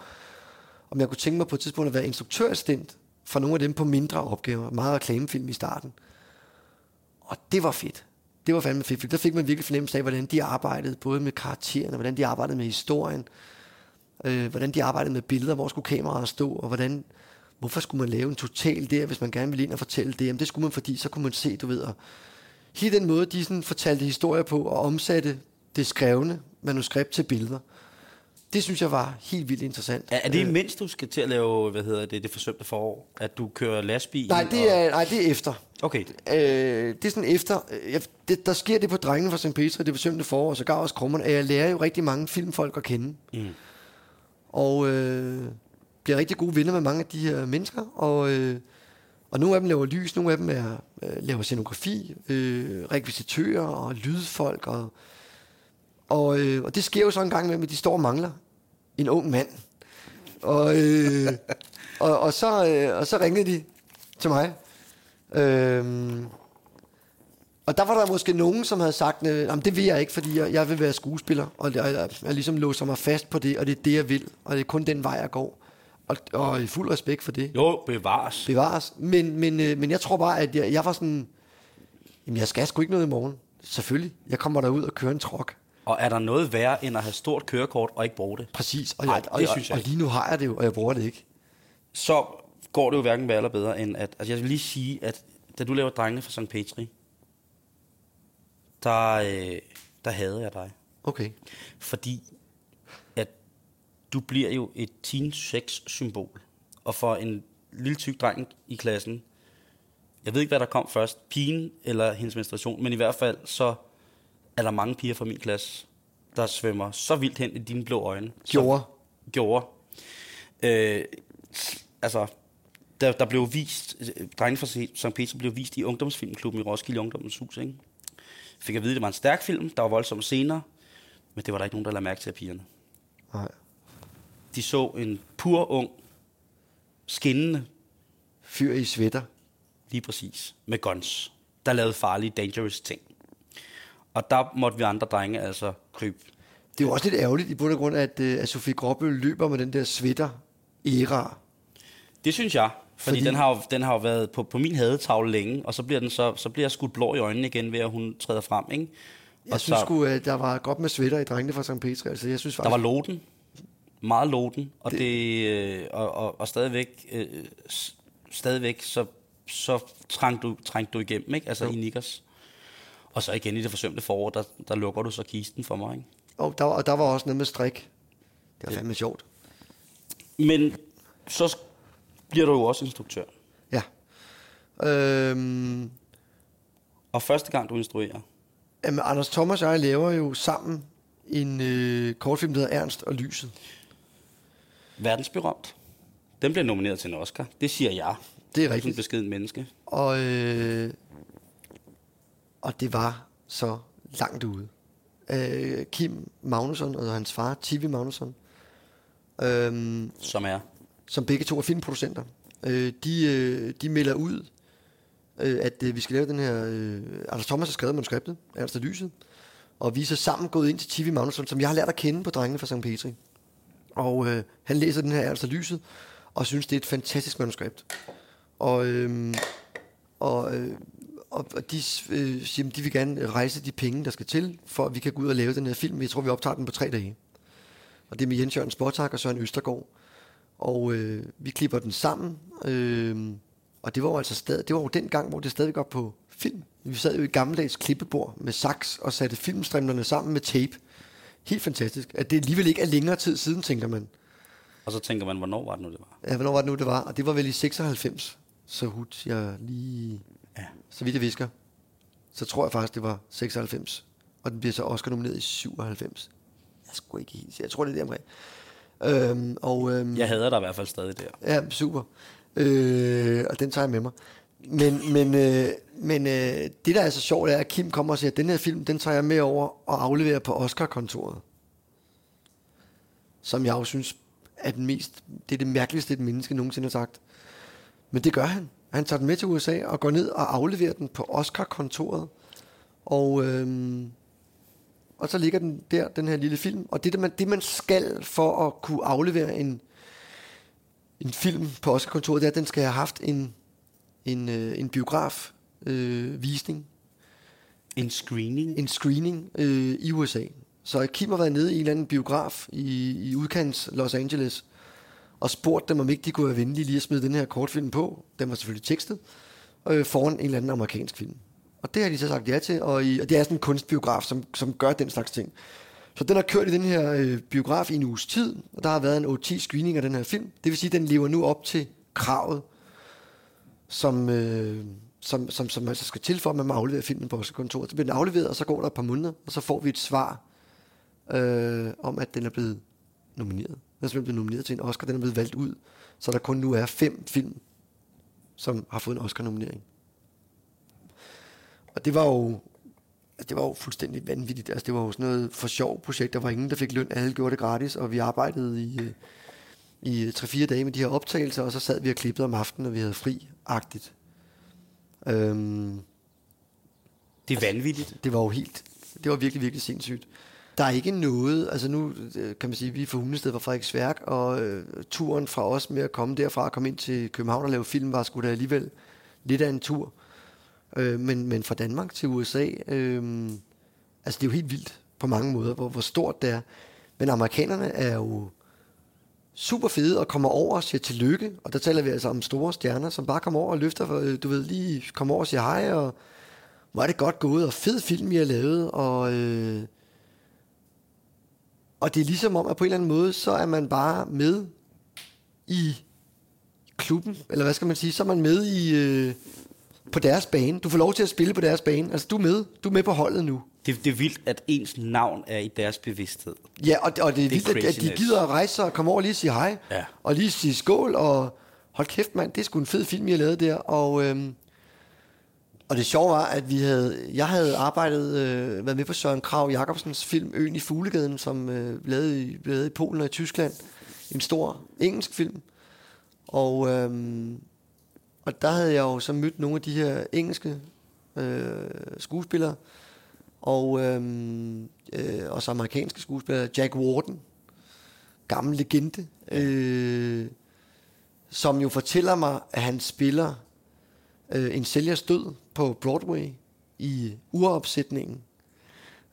om jeg kunne tænke mig på et tidspunkt at være instruktørassistent for nogle af dem på mindre opgaver, meget reklamefilm i starten. Og det var fedt. Det var fandme fedt, for der fik man virkelig fornemmelse af, hvordan de arbejdede, både med karaktererne, hvordan de arbejdede med historien, øh, hvordan de arbejdede med billeder, hvor skulle kameraet stå, og hvordan, hvorfor skulle man lave en total der, hvis man gerne ville ind og fortælle det? Jamen det skulle man, fordi så kunne man se, du ved, og hele den måde, de sådan fortalte historier på og omsatte det skrevne manuskript til billeder. Det synes jeg var helt vildt interessant.
Er, er det
Øh,
mens du skal til at lave, hvad hedder det, det forsømte forår? At du kører lastbil?
Nej, det er, nej, det er efter.
Okay,
Øh, det er sådan efter. øh, Jeg, det, der sker det på Drengen fra St. Peter, det forsømte forår, og så gav også Krummeren, at jeg lærer jo rigtig mange filmfolk at kende.
Mm.
Og øh, bliver rigtig gode venner med mange af de her mennesker. Og, øh, og nogle af dem laver lys, nogle af dem er, øh, laver scenografi, øh, rekvisitører og lydfolk. Og, og, øh, og det sker jo så en gang med, at de står og mangler en ung mand. Og, øh, [laughs] og, og, så, øh, og så ringede de til mig. Øhm, og der var der måske nogen, som havde sagt, "Jamen, det vil jeg ikke, fordi jeg, jeg vil være skuespiller, og jeg, jeg, jeg ligesom låser mig fast på det, og det er det, jeg vil, og det er kun den vej, jeg går. Og, og i fuld respekt for det.
jo, bevares.
Bevares. Men, men, øh, men jeg tror bare, at jeg, jeg var sådan, jamen jeg skal sgu ikke noget i morgen. Selvfølgelig. Jeg kommer derud og kører en trok.
Og er der noget værre, end at have stort kørekort og ikke bruge det?
Præcis. Og, jeg,
det
og,
synes jeg
og, lige nu har jeg det jo, og jeg bruger det ikke.
Så går det jo hverken værre eller bedre, end at... Altså jeg vil lige sige, at da du laver drengene fra St. Petri, der, øh, der havde jeg dig.
Okay.
Fordi at du bliver jo et teen sex symbol. Og for en lille tyk dreng i klassen, jeg ved ikke, hvad der kom først, pigen eller hendes menstruation, men i hvert fald så er der mange piger fra min klasse, der svømmer så vildt hen i dine blå øjne.
Gjorde.
Så, gjorde. Øh, altså, der, der blev vist, øh, drengene fra St. Peter blev vist i ungdomsfilmklubben i Roskilde Ungdommens Hus, ikke? Fik at vide, at det var en stærk film, der var voldsomme scener, men det var der ikke nogen, der lagde mærke til af pigerne.
Nej.
De så en pur ung, skinnende,
Fyr i sweater.
lige præcis, med guns, der lavede farlige, dangerous ting. Og der måtte vi andre drenge altså krybe.
Det er jo også lidt ærgerligt i bund og grund, at, øh, at Sofie Gråbøl løber med den der sweater æra.
Det synes jeg, fordi,
Fordi-
den, har jo, den har jo været på, på min hadetavle længe, og så bliver, den så, så bliver jeg skudt blå i øjnene igen ved, at hun træder frem. Ikke?
Jeg
Og
synes
så,
sgu, at der var godt med sweater i drengene fra St. Petri. Altså, jeg synes
der
faktisk,
var loden, meget loden, og,
Det-
det, øh, og, og, og stadigvæk, øh, stadigvæk så, så trængte du, trængte du igennem, ikke? altså
Jo.
i Nikkers. Og så igen i det forsømte forår, der, der lukker du så kisten for mig. Ikke?
og, der, og der var også noget med strik. Det var fandme sjovt.
Men så bliver du jo også instruktør.
Ja. Øhm,
Og første gang du instruerer,
jamen, Anders Thomas og jeg laver jo sammen en øh, kortfilm, der hedder Ernst og Lyset.
verdensberømt. Den bliver nomineret til en Oscar. Det siger jeg.
Det er
Som en
rigtigt.
beskeden menneske.
Og, øh, og det var så langt ude. Øh, Kim Magnusson og hans far, Tivi Magnusson, øhm,
Som er
som begge to er filmproducenter, øh, de, øh, de melder ud, øh, at øh, vi skal lave den her... Øh, Anders Thomas har skrevet manuskriptet, Ernst Lyset, og vi er så sammen gået ind til Tivi Magnusson, som jeg har lært at kende på drengene fra St. Petri. Og øh, han læser den her Ernst Lyset, og synes, det er et fantastisk manuskript. Og, øhm, øh, og, øh, og de øh, siger, de vil gerne rejse de penge, der skal til, for at vi kan gå ud og lave den her film. Jeg tror, vi optager den på tre dage. Og det er med Jens Jørgen Sportak og Søren Østergaard. Og øh, vi klipper den sammen, øh, Og det var jo altså stadig, det var jo den gang, hvor det stadig var på film. Vi sad jo i gammeldags klippebord med saks og satte filmstrimlerne sammen med tape. Helt fantastisk. At det alligevel ikke er længere tid siden, tænker man.
Og så tænker man, hvornår var det nu, det var?
Ja, hvornår var det nu, det var? Og det var vel i 96, så hud jeg lige...
Ja.
Så vidt jeg visker, så tror jeg faktisk, det var 96. Og den bliver så Oscar nomineret i 97. Jeg skulle ikke helt Jeg tror, det er det omkring. Øhm, og, øhm,
Jeg hader dig i hvert fald stadig der.
Ja, super. Øh, og den tager jeg med mig. Men, men, øh, men øh, det, der er så sjovt, er, at Kim kommer og siger, at den her film, den tager jeg med over og afleverer på Oscar-kontoret. Som jeg jo synes er den mest, det er det mærkeligste, et menneske nogensinde har sagt. Men det gør han. Han tager den med til USA og går ned og afleverer den på Oscar-kontoret. Og, øhm, og så ligger den der, den her lille film. Og det, det man, det man skal for at kunne aflevere en, en film på Oscar-kontoret, det er, at den skal have haft en, en, øh, en biograf øh, visning,
En screening.
en screening øh, i USA. Så Kim har været nede i en eller anden biograf i, i udkants Los Angeles, og spurgt dem, om ikke de kunne være venlige lige at smide den her kortfilm på. Den var selvfølgelig tekstet, øh, foran en eller anden amerikansk film. Og det har de så sagt ja til, og, i, og det er sådan en kunstbiograf, som, som gør den slags ting. Så den har kørt i den her øh, biograf i en uges tid, og der har været en 8-10 screening af den her film. Det vil sige, at den lever nu op til kravet, som, øh, som, som, som altså skal til for, at man må aflevere filmen på kontoret. Så bliver den afleveret, og så går der et par måneder, og så får vi et svar øh, om, at den er blevet nomineret. Den er simpelthen blevet nomineret til en Oscar, den er blevet valgt ud, så der kun nu er fem film, som har fået en Oscar-nominering. Og det var jo altså, det var jo fuldstændig vanvittigt. Altså, det var jo sådan noget for sjov projekt. Der var ingen, der fik løn. Alle gjorde det gratis, og vi arbejdede i, øh, i 3-4 dage med de her optagelser, og så sad vi og klippede om aftenen, og vi havde fri-agtigt. Øhm,
Det er vanvittigt.
det var jo helt, det var virkelig, virkelig sindssygt. Der er ikke noget, altså nu øh, kan man sige, vi er fra Hundested fra Frederiksværk, og øh, turen fra os med at komme derfra og komme ind til København og lave film, var sgu da alligevel lidt af en tur. Øh, Øh, men, men fra Danmark til USA, øh, altså det er jo helt vildt på mange måder, hvor, hvor stort det er. Men amerikanerne er jo super fede og kommer over og siger tillykke. Og der taler vi altså om store stjerner, som bare kommer over og løfter, øh, du ved, lige kommer over og siger hej, og hvor er det godt gået, og fed film, I har lavet, og, øh, og det er ligesom om, at på en eller anden måde, så er man bare med i klubben, eller hvad skal man sige, så er man med i, øh, på deres bane. Du får lov til at spille på deres bane. Altså, du er med. Du er med på holdet nu.
Det, det er vildt, at ens navn er i deres bevidsthed.
Ja, og, og det er,
Det er
vildt, at, at de gider at rejse sig og komme over og lige sige hej.
Ja.
Og lige sige skål, og hold kæft mand, det er sgu en fed film, har lavet der. Og, øhm, og det sjove var, at vi havde, jeg havde arbejdet, øh, været med på Søren Krav Jacobsens film Øen i Fuglegaden, som øh, lavede, i, lavet i Polen og i Tyskland. En stor engelsk film. Og, øhm, og der havde jeg jo så mødt nogle af de her engelske øh, skuespillere, og øhm, øh, også amerikanske skuespillere, Jack Warden, gammel legende, øh, som jo fortæller mig, at han spiller øh, en sælgers død på Broadway i uropsætningen.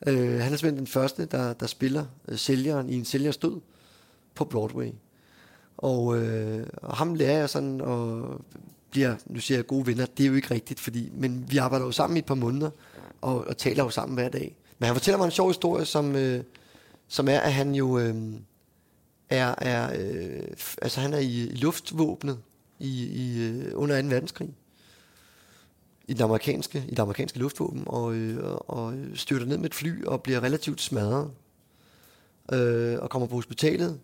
Øh, han er simpelthen den første, der, der spiller øh, sælgeren i en sælgers død på Broadway. Og, øh, og ham lærer jeg sådan, og bliver, nu siger jeg gode venner, det er jo ikke rigtigt, fordi, men vi arbejder jo sammen i et par måneder, og, og taler jo sammen hver dag. Men han fortæller mig en sjov historie, som, øh, som er, at han jo øh, er, er øh, altså han er i, luftvåbnet i, i, øh, under 2. verdenskrig. I den amerikanske, i det amerikanske luftvåben, og, øh, og, og styrter ned med et fly og bliver relativt smadret. Øh, og kommer på hospitalet.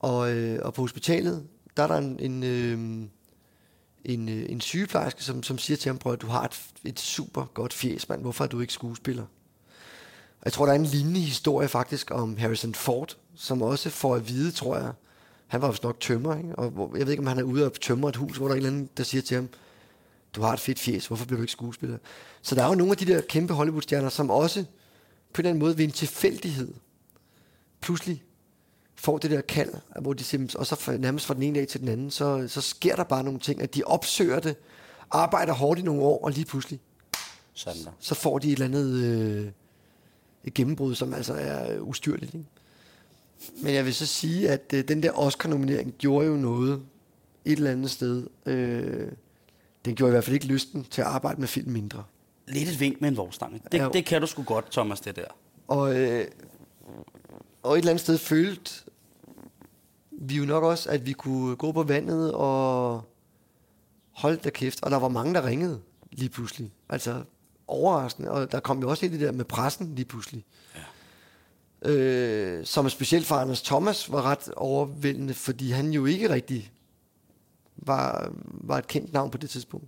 Og, øh, og på hospitalet, der er der en, en, øh, en, øh, en sygeplejerske, som, som siger til ham, prøv at du har et, et super godt fjes, mand. Hvorfor er du ikke skuespiller? Og jeg tror, der er en lignende historie faktisk om Harrison Ford, som også får at vide, tror jeg, han var jo nok tømmer, ikke? og hvor, jeg ved ikke, om han er ude og tømmer et hus, hvor der er en eller anden, der siger til ham, du har et fedt fjes, hvorfor bliver du ikke skuespiller? Så der er jo nogle af de der kæmpe Hollywood-stjerner, som også på en eller anden måde ved en tilfældighed pludselig får det der kald, hvor de simpelthen, og så fra- nærmest fra den ene dag til den anden, så, så sker der bare nogle ting, at de opsøger det, arbejder hårdt i nogle år, og lige pludselig,
Sådan der.
så får de et eller andet øh, et gennembrud, som altså er øh, ustyrligt. Ikke? Men jeg vil så sige, at øh, den der Oscar-nominering gjorde jo noget et eller andet sted. Øh, den gjorde i hvert fald ikke lysten til at arbejde med film mindre.
Lidt et vink med en vognstang. Det,
Ja.
det kan du sgu godt, Thomas, det der.
Og, øh, og et eller andet sted følte vi jo nok også, at vi kunne gå på vandet og holde da kæft. Og der var mange, der ringede lige pludselig. Altså overraskende. Og der kom jo også helt det der med pressen lige pludselig. Ja. Øh, som specielt for Anders Thomas var ret overvældende, fordi han jo ikke rigtig var, var et kendt navn på det tidspunkt.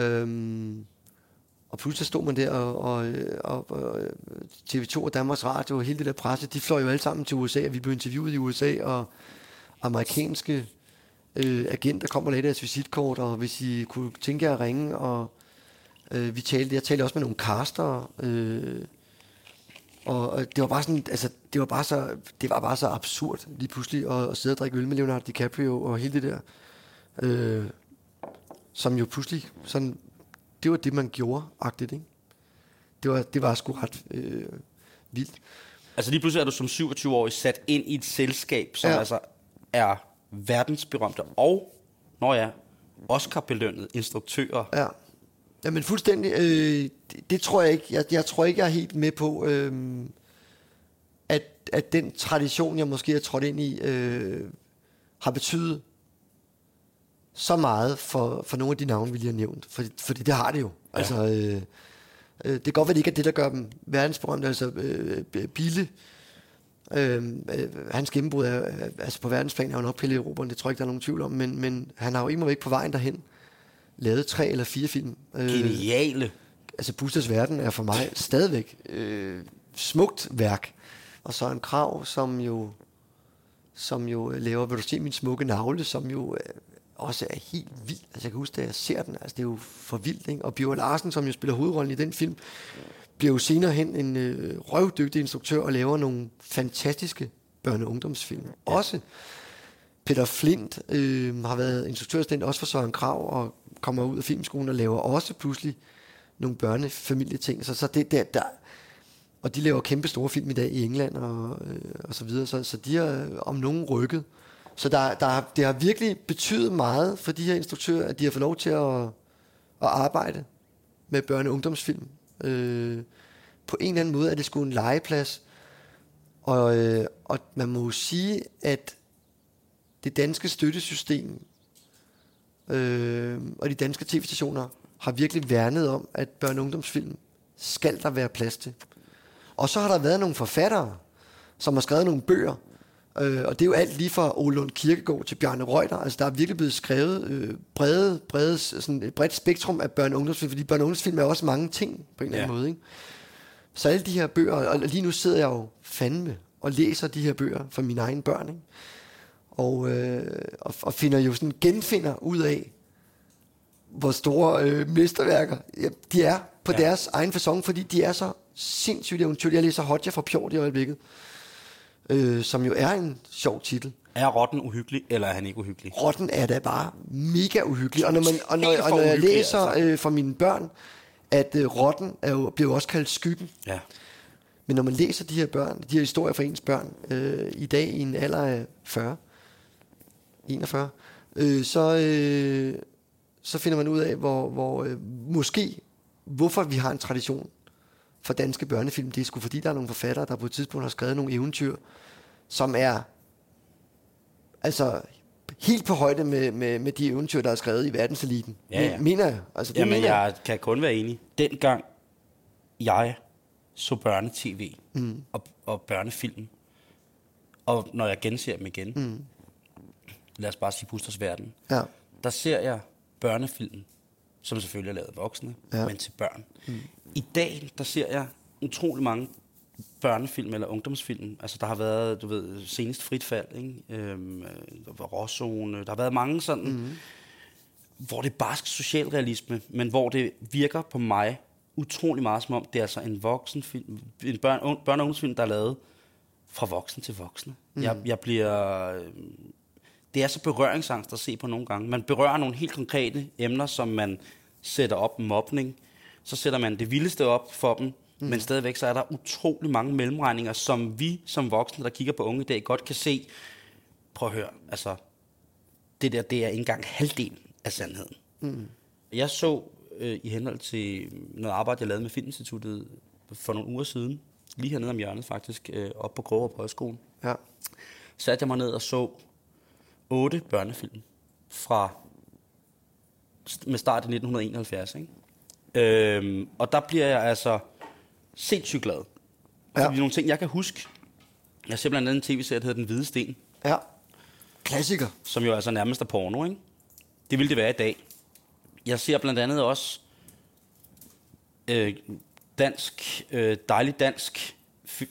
Øhm, og pludselig stod man der, og, og, og, og TV2 og Danmarks Radio og hele det der presse, de fløj jo alle sammen til USA, og vi blev interviewet i USA, og amerikanske øh, agenter kom og lagde deres visitkort, og hvis I kunne tænke jer at ringe, og øh, vi talte, jeg talte også med nogle caster, øh, og, og det var bare sådan, altså, det var bare så, det var bare så absurd lige pludselig at, at sidde og drikke øl med Leonardo DiCaprio og hele det der, øh, som jo pludselig sådan, det var det man gjorde, agtigt, ikke? Det var, det var sgu ret øh, vildt.
Altså lige pludselig er du som 27-årig sat ind i et selskab, som
Ja.
ja. altså er verdensberømte og, når jeg Oscar-belønnet instruktører.
Ja. Jamen fuldstændig. Øh, det, det tror jeg ikke. Jeg, jeg tror ikke, jeg er helt med på, øh, at, at den tradition, jeg måske har trådt ind i, øh, har betydet så meget for, for nogle af de navne, vi lige har nævnt. Fordi, fordi det har det jo. Ja. Altså, øh, øh, det kan godt være, det ikke er det, der gør dem verdensberømte. Altså, øh, Bille, øh, øh, hans gennembrud er, er, altså på verdensplan er jo nok pille i Europa, det tror jeg ikke, der er nogen tvivl om, men, men han har jo immer væk på vejen derhen lavet tre eller fire film. Øh,
Geniale.
altså Busters Verden er for mig stadigvæk øh, smukt værk. Og så en krav, som jo, som jo laver, vil du se min smukke navle, som jo øh, også er helt vild. Altså jeg kan huske, da jeg ser den, altså det er jo for vildt, ikke? Og Bjørn Larsen, som jo spiller hovedrollen i den film, bliver jo senere hen en øh, røvdygtig instruktør og laver nogle fantastiske børne- og ungdomsfilm. Ja. Også Peter Flint øh, har været instruktørassistent også for Søren Krav og kommer ud af filmskolen og laver også pludselig nogle børnefamilieting. Så, så det der, der, og de laver kæmpe store film i dag i England og, øh, og så videre, så, så de har øh, om nogen rykket. Så der, der, det har virkelig betydet meget for de her instruktører, at de har fået lov til at, at arbejde med børne- og ungdomsfilm. Øh, på en eller anden måde er det sgu en legeplads. Og, øh, og man må jo sige, at det danske støttesystem øh, og de danske tv-stationer har virkelig værnet om, at børne- og ungdomsfilm skal der være plads til. Og så har der været nogle forfattere, som har skrevet nogle bøger, øh, og det er jo alt lige fra Ole Lund Kirkegaard til Bjarne Reuter. Altså der er virkelig blevet skrevet øh, brede, brede, sådan et bredt spektrum af børne- og ungdomsfilm, fordi børne- og ungdomsfilm er også mange ting på en eller anden
Ja.
måde. Ikke? Så alle de her bøger, og lige nu sidder jeg jo fandme og læser de her bøger for mine egne børn, ikke? Og, øh, og, og finder jo sådan, genfinder ud af, hvor store øh, mesterværker ja, de er på ja. Deres egen fasong, fordi de er så sindssygt eventyrlige. Jeg læser Hodja fra Pjort i øjeblikket, øh, som jo er en sjov titel.
Er rotten uhyggelig, eller er han ikke uhyggelig?
Rotten er da bare mega uhyggelig. Og når, man, og når, og når jeg læser
altså.
øh, fra mine børn, at øh, rotten er jo, bliver jo også kaldt skyggen.
Ja.
Men når man læser de her børn, de her historier fra ens børn, øh, i dag i en alder af 40, 41, øh, så, øh, så finder man ud af, hvor, hvor øh, måske, hvorfor vi har en tradition for danske børnefilm. Det er sgu fordi, der er nogle forfattere, der på et tidspunkt har skrevet nogle eventyr, som er altså helt på højde med, med, med de eventyr, der er skrevet i verdenseliten.
Ja, ja.
Men- Mener jeg. Altså, det
Jamen,
mener jeg.
jeg kan kun være enig. Dengang jeg så børnetv mm. og, og børnefilm, og når jeg genser dem igen, mm. lad os bare sige Busters Verden,
Ja.
der ser jeg børnefilm, som selvfølgelig er lavet voksne,
Ja.
ja. men til børn. Mm. I dag, der ser jeg utrolig mange børnefilm eller ungdomsfilm. Altså, der har været, du ved, senest frit fald, ikke? Øhm, øh, der var Råzone, der har været mange sådan, mm. hvor det er barsk socialrealisme, men hvor det virker på mig utrolig meget som om, det er altså en voksenfilm, en børn, un, børne- og ungdomsfilm, der er lavet fra voksen til voksne. Mm. Jeg, jeg bliver... øh, Det er så berøringsangst at se på nogle gange. Man berører nogle helt konkrete emner, som man sætter op mobning. Så sætter man det vildeste op for dem, mm. men stadigvæk så er der utrolig mange mellemregninger, som vi som voksne, der kigger på unge i dag, godt kan se. Prøv at høre, altså, det der, det er ikke engang halvdelen af sandheden. Mm. Jeg så øh, i henhold til noget arbejde, jeg lavede med Filminstituttet for nogle uger siden, lige hernede om hjørnet faktisk, øh, op på Krogerup Højskole,
Ja.
satte jeg mig ned og så otte børnefilm fra med start i 1971. Ikke? Øhm, og der bliver jeg altså sindssygt glad.
Ja.
Fordi nogle ting, jeg kan huske. Jeg ser blandt andet en tv-serie, der hedder Den Hvide Sten,
Ja. Klassiker.
som jo altså nærmest er porno, ikke? Det ville det være i dag. Jeg ser blandt andet også øh, dansk, øh, dejlig dansk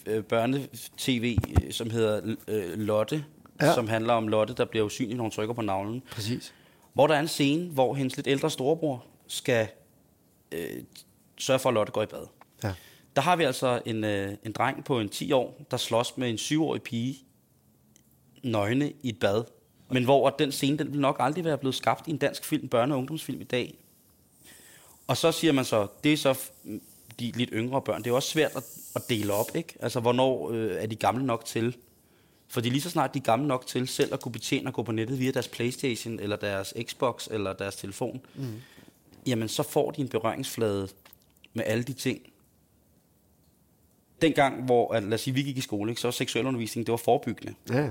øh, børnetv, øh, som hedder øh, Lotte,
ja.
som handler om Lotte, der bliver usynlig, når hun trykker på navlen.
Præcis.
Hvor der er en scene, hvor hendes lidt ældre storebror skal øh, sørge for, at Lotte går i bad.
Ja.
Der har vi altså en, øh, en dreng på en 10 år, der slås med en 7-årig pige nøgne i et bad. Men hvor den scene, den vil nok aldrig være blevet skabt i en dansk film, børne- og ungdomsfilm i dag. Og så siger man så, det er så de lidt yngre børn. Det er også svært at, at dele op, ikke? Altså, hvornår øh, er de gamle nok til? Fordi lige så snart de er gamle nok til selv at kunne betjene og gå på nettet via deres Playstation, eller deres Xbox, eller deres telefon, mm. Jamen så får de en berøringsflade med alle de ting. Dengang, hvor, at, lad os sige, vi gik i skole, ikke, så var seksualundervisning, det var forebyggende.
Ja.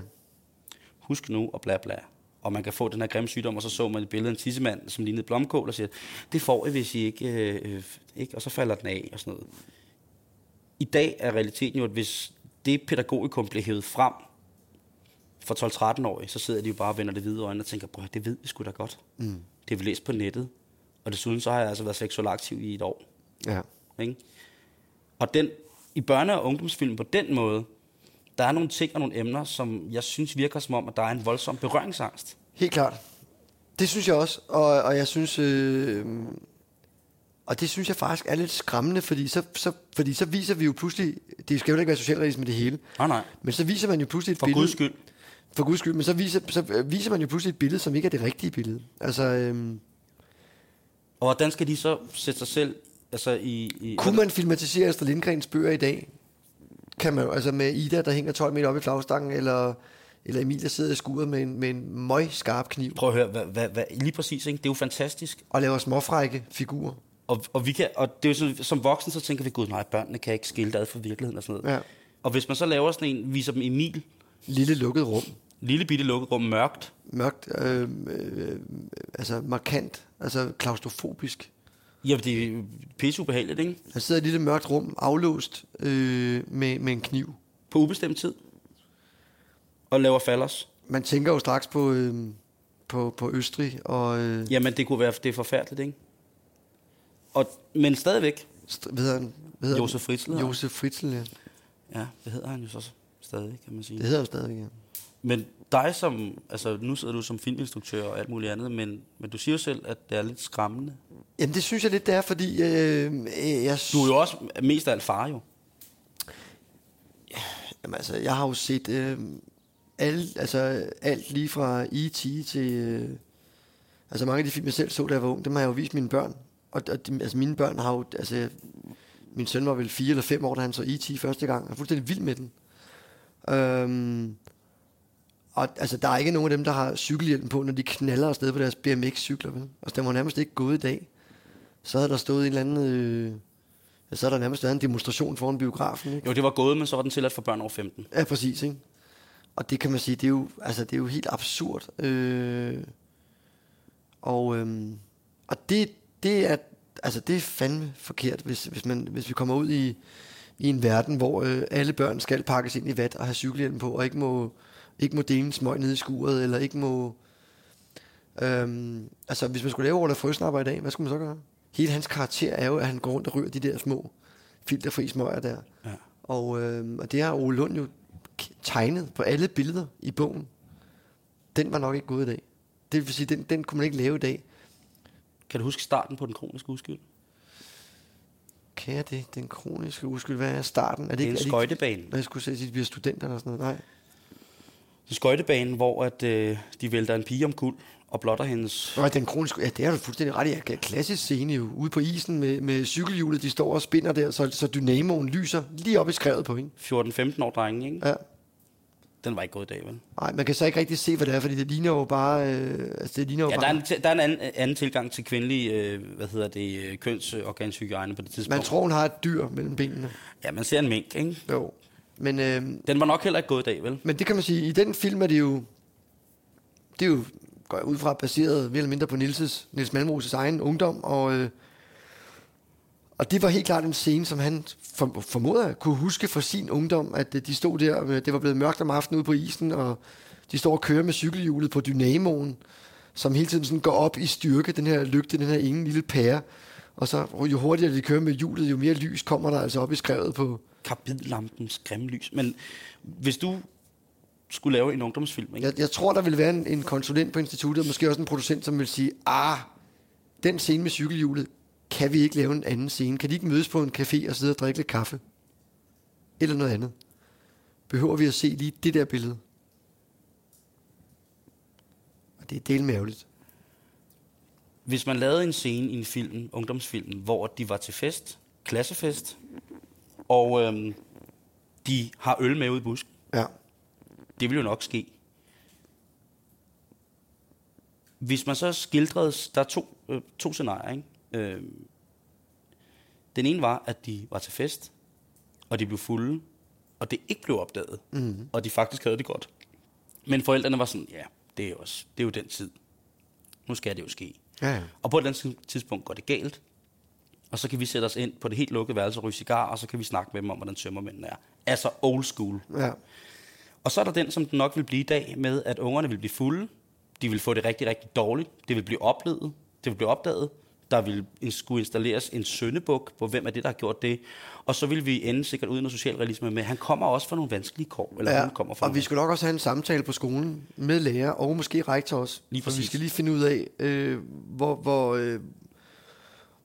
Husk nu, og bla bla. Og man kan få den her grimme sygdom, og så så man et billede af en tissemand, som lignede blomkål, og siger, det får I, hvis I ikke, øh, ikke... Og så falder den af, og sådan noget. I dag er realiteten jo, at hvis det pædagogikum bliver hævet frem for 12-13-årige, så sidder de jo bare og vender det hvide øjne og tænker, at det ved vi sgu da godt. Mm. Det har vi læst på nettet. Og desuden så har jeg altså været seksuelt aktiv i et år.
Ja.
Ikke? Og den, i børne- og ungdomsfilm på den måde, der er nogle ting og nogle emner, som jeg synes virker som om, at der er en voldsom berøringsangst.
Helt klart. Det synes jeg også, og, og jeg synes, øh, og det synes jeg faktisk er lidt skræmmende, fordi så, så, fordi så viser vi jo pludselig, det skal jo ikke være socialrealisme det hele,
Nej, nej.
men så viser man jo pludselig et
For
billede.
guds skyld.
For guds skyld, men så viser, så viser man jo pludselig et billede, som ikke er det rigtige billede. Altså, øh,
Og hvordan skal de så sætte sig selv altså i... i
kunne man filmatisere Astrid Lindgrens bøger i dag? Kan man altså med Ida, der hænger 12 meter op i flagstangen, eller, eller Emil, der sidder i skuret med en, med en møg skarp kniv,
Prøv at høre, hvad, hvad, hvad, lige præcis, ikke? det er jo fantastisk.
og laver småfrække figurer.
Og, og, vi kan, og det er jo så, som voksen, så tænker vi, gud nej, børnene kan ikke skille ad fra virkeligheden og sådan noget.
Ja.
Og hvis man så laver sådan en, viser dem Emil,
Lille lukket rum.
Lille bitte lukket rum, mørkt,
mørkt, øh, øh, altså markant, altså klaustrofobisk.
ja, det er pisse ubehageligt, ikke?
Han sidder i et lille mørkt rum, aflåst øh, med, med en kniv.
På ubestemt tid. Og laver fallers.
Man tænker jo straks på, øh, på, på Østrig, og øh,
Jamen, det kunne være, det er forfærdeligt, ikke? Og, men stadigvæk,
st- hvad hedder han? Hvad hedder
Josef Fritzl.
Josef Fritzl, ja.
ja, det hedder han jo så stadig, kan man sige.
Det hedder han stadigvæk, ja.
Men dig som, altså nu sidder du som filminstruktør og alt muligt andet, men, men du siger jo selv, at det er lidt skræmmende.
Jamen det synes jeg lidt, det er, fordi øh, øh, jeg...
Du er jo også mest af alt far jo.
Jamen, altså, jeg har jo set øh, alle, altså, alt lige fra E.T. til... Øh, altså mange af de film, jeg selv så, da jeg var ung, dem har jeg jo vist mine børn. Og, og de, altså, mine børn har jo... Altså, min søn var vel fire eller fem år, da han så E.T. første gang. Jeg er fuldstændig vild med den. Øhm, og altså, der er ikke nogen af dem, der har cykelhjelm på, når de knaller afsted på deres BMX-cykler. Vel? Altså, den var nærmest ikke gået i dag. Så havde der stået en eller anden... Øh, ja, så havde der nærmest været en demonstration foran biografen. Ikke?
Jo, det var gået, men så var den tilladt for børn over 15.
Ja, præcis, ikke? Og det kan man sige, det er jo, altså, det er jo helt absurd. Øh, og øhm, og det, det, er, altså, det er fandme forkert, hvis, hvis, man, hvis vi kommer ud i, i en verden, hvor øh, alle børn skal pakkes ind i vat og have cykelhjelm på, og ikke må, ikke må dele en smøg nede i skuret, eller ikke må... Øhm, altså, hvis man skulle lave Orla Frøsnapper i dag, hvad skulle man så gøre? Hele hans karakter er jo, at han går rundt og ryger de der små filterfri smøger der.
Ja.
Og, øh, og det har Ole Lund jo tegnet på alle billeder i bogen. Den var nok ikke gået i dag. Det vil sige, den, den kunne man ikke lave i dag.
Kan du huske starten på den kroniske uskyld?
Kan jeg det? Den kroniske uskyld. Hvad er starten? Er det,
Det er en
er
skøjtebane.
ikke, jeg skulle sige, at de bliver studenter eller sådan noget? Nej.
Det er skøjtebanen, hvor at, øh, de vælter en pige om kul og blotter hendes...
Nå, den kroniske, ja, det er du fuldstændig ret i. Ja, klassisk scene jo. Ude på isen med, med cykelhjulet, de står og spinder der, så, så dynamoen lyser lige op i skrevet på hende.
14-15 år drenge, ikke?
Ja.
Den var ikke gået i dag, vel?
Nej, man kan så ikke rigtig se, hvad det er, fordi det ligner jo bare... Øh, altså, det ligner jo
Ja, der
bare...
er en, der er en anden, anden tilgang til kvindelig, øh, hvad hedder det, øh, kønsorganshygiejne på det tidspunkt.
Man tror, hun har et dyr mellem benene.
Ja, man ser en mink, ikke?
Jo. Men, øh,
Den var nok heller ikke gået i dag, vel?
men det kan man sige, i den film er det jo... Det er jo, går jeg ud fra, baseret mere eller mindre på Nilses, Nils Malmros' egen ungdom, og... Øh, og det var helt klart en scene, som han for, formoder kunne huske fra sin ungdom, at øh, de stod der, med, det var blevet mørkt om aftenen ude på isen, og de står og kører med cykelhjulet på dynamoen, som hele tiden sådan går op i styrke, den her lygte, den her ingen lille pære. Og så jo hurtigere de kører med hjulet, jo mere lys kommer der altså op i skrevet på...
Karbidlampens lys. Men hvis du skulle lave en ungdomsfilm, ikke?
Jeg, jeg tror, der vil være en, en konsulent på instituttet, og måske også en producent, som vil sige, ah, den scene med cykelhjulet, kan vi ikke lave en anden scene? Kan de ikke mødes på en café og sidde og drikke lidt kaffe? Eller noget andet? Behøver vi at se lige det der billede? Og det er del ærgerligt.
Hvis man lavede en scene i en film, ungdomsfilm, hvor de var til fest, klassefest, og øhm, de har øl med ude i busken,
Ja.
det vil jo nok ske. Hvis man så skildrede, der er to, øh, to scenarier, ikke? Øh, den ene var, at de var til fest, og de blev fulde, og det ikke blev opdaget, mm. og de faktisk havde det godt. Men forældrene var sådan, ja, det er, også, det er jo den tid. Nu skal det jo ske.
Ja, ja.
Og på et eller andet tidspunkt går det galt, og så kan vi sætte os ind på det helt lukkede værelse og ryge cigar, og så kan vi snakke med dem om, hvordan tømmermændene er. Altså old school.
ja.
Og så er der den, som den nok vil blive i dag, med at ungerne vil blive fulde. De vil få det rigtig, rigtig dårligt. Det vil blive oplevet. Det vil blive opdaget. Der vil skulle installeres en søndebuk på, hvem er det, der har gjort det. Og så vil vi ende sikkert uden noget socialrealisme med, han kommer også fra nogle vanskelige kår. Eller
ja.
hun kommer fra
Og vi skal nok også have en samtale på skolen med lærer, og måske rektor også.
Lige
For vi
præcis.
skal lige finde ud af, øh, hvor, hvor, øh,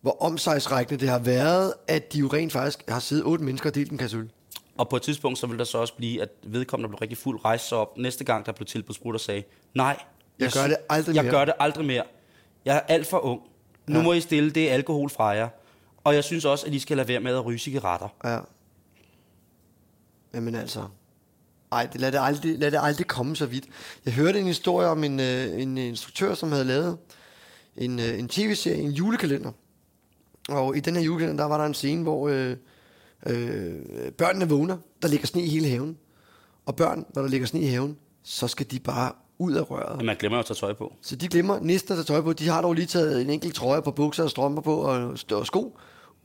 hvor omsejsrækkende det har været, at de jo rent faktisk har siddet otte mennesker og delt en kasse øl.
Og på et tidspunkt, så vil der så også blive, at vedkommende blev rigtig fuld, rejse sig op. Næste gang, der blev tilbudt sprut og sagde, nej,
Jeg gør det aldrig
jeg
mere."
gør det aldrig mere. Jeg er alt for ung. Nu
Ja.
må I stille det alkohol fra jer. Og jeg synes også, at I skal lade være med at ryge cigaretter.
Ja. Jamen altså. Ej, det, lad, det aldrig, lad det aldrig komme så vidt. Jeg hørte en historie om en, øh, en instruktør, som havde lavet en, øh, en tv-serie, en julekalender. Og i den her julekalender, der var der en scene, hvor øh, øh, børnene vågner, der ligger sne i hele haven. Og børn, når der ligger sne i haven, så skal de bare ud af røret.
Men man glemmer jo at tage tøj på.
Så de glemmer næsten at tage tøj på. De har dog lige taget en enkelt trøje på bukser og strømper på og, og sko.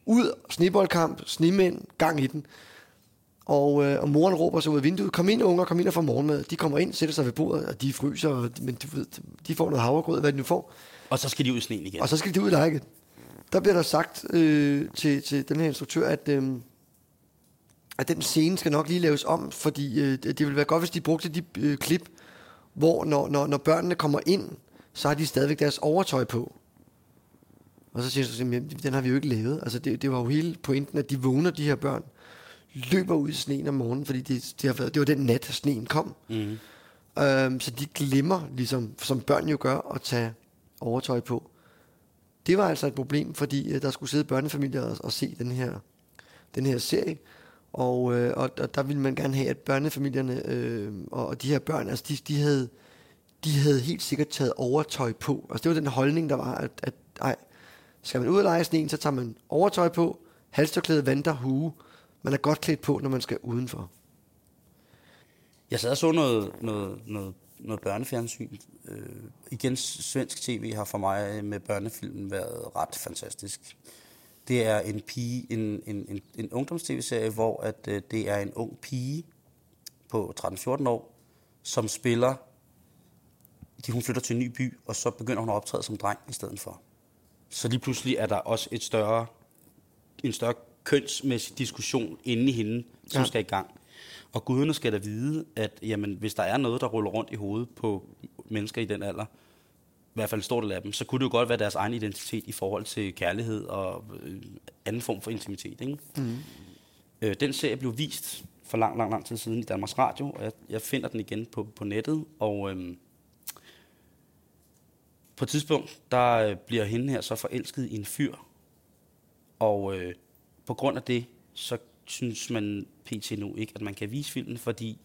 Ud, sneboldkamp, snemænd, gang i den. Og, øh, og moren råber så ud af vinduet, kom ind unger, kom ind og få morgenmad. De kommer ind, sætter sig ved bordet, og de fryser, og, men du ved, de får noget havregrød, hvad de nu får.
Og så skal de ud i sneen igen.
Og så skal de ud i lege. Der bliver der sagt øh, til, til den her instruktør, at, øh, at den scene skal nok lige laves om, fordi øh, det ville være godt, hvis de brugte de øh, klip, hvor når, når, når børnene kommer ind, så har de stadigvæk deres overtøj på. Og så siger at den har vi jo ikke lavet. Altså det, det var jo hele pointen, at de vågner, de her børn, løber ud i sneen om morgenen, fordi det, det, har været, det var den nat, at sneen kom.
Mm.
Øhm, så de glemmer, ligesom, som børn jo gør, at tage overtøj på. Det var altså et problem, fordi øh, der skulle sidde børnefamilier og, og se den her, den her serie. Og, øh, og, og der ville man gerne have, at børnefamilierne øh, og, og de her børn, altså de, de, havde, de havde helt sikkert taget overtøj på. Altså det var den holdning, der var, at, at ej, skal man ud og lege i sneen, så tager man overtøj på, halstørklæde, vanter, hue. Man er godt klædt på, når man skal udenfor.
Jeg sad og så noget, noget, noget, noget børnefjernsyn. Øh, igen, svensk tv har for mig med børnefilmen været ret fantastisk. Det er en pige, en, en, en, en ungdoms-tv-serie, hvor at, øh, det er en ung pige på 13-14 år, som spiller, de, hun flytter til en ny by, og så begynder hun at optræde som dreng i stedet for. Så lige pludselig er der også et større, en større kønsmæssig diskussion inde i hende, som
Ja.
skal i gang. Og guderne skal da vide, at jamen, hvis der er noget, der ruller rundt i hovedet på mennesker i den alder, i hvert fald en stor del af dem, så kunne det jo godt være deres egen identitet i forhold til kærlighed og øh, anden form for intimitet. Ikke? Mm. Øh, den serie blev vist for lang, lang, lang tid siden i Danmarks Radio, og jeg, jeg finder den igen på, på nettet, og øhm, på et tidspunkt, der øh, bliver hende her så forelsket i en fyr, og øh, på grund af det, så synes man pt. nu ikke, at man kan vise filmen, fordi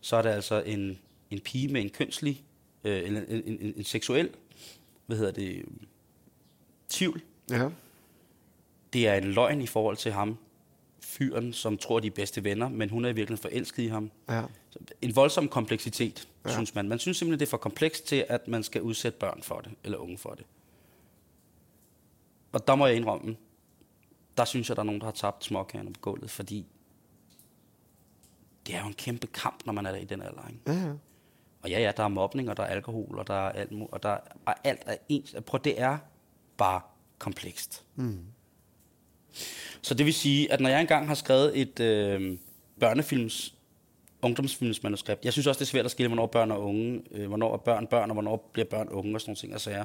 så er det altså en, en pige med en kønslig, øh, en, en, en, en seksuel, hvad hedder det, tvivl.
Ja.
Det er en løgn i forhold til ham, fyren, som tror, de er bedste venner, men hun er i virkeligheden forelsket i ham.
Ja.
En voldsom kompleksitet,
Ja.
synes man. Man synes simpelthen, det er for komplekst til, at man skal udsætte børn for det, eller unge for det. Og der må jeg indrømme, der synes jeg, der er nogen, der har tabt småkagerne på gulvet, fordi det er jo en kæmpe kamp, når man er i den alder. Ikke?
Ja, ja.
Og ja, ja, der er mobning, og der er alkohol, og der er alt, og der er alt er ens. Prøv, det er bare komplekst.
Mm.
Så det vil sige, at når jeg engang har skrevet et øh, børnefilms, ungdomsfilms manuskript, jeg synes også, det er svært at skille, hvornår børn og unge, øh, hvornår er børn børn, og hvornår bliver børn unge, og sådan nogle ting og sager.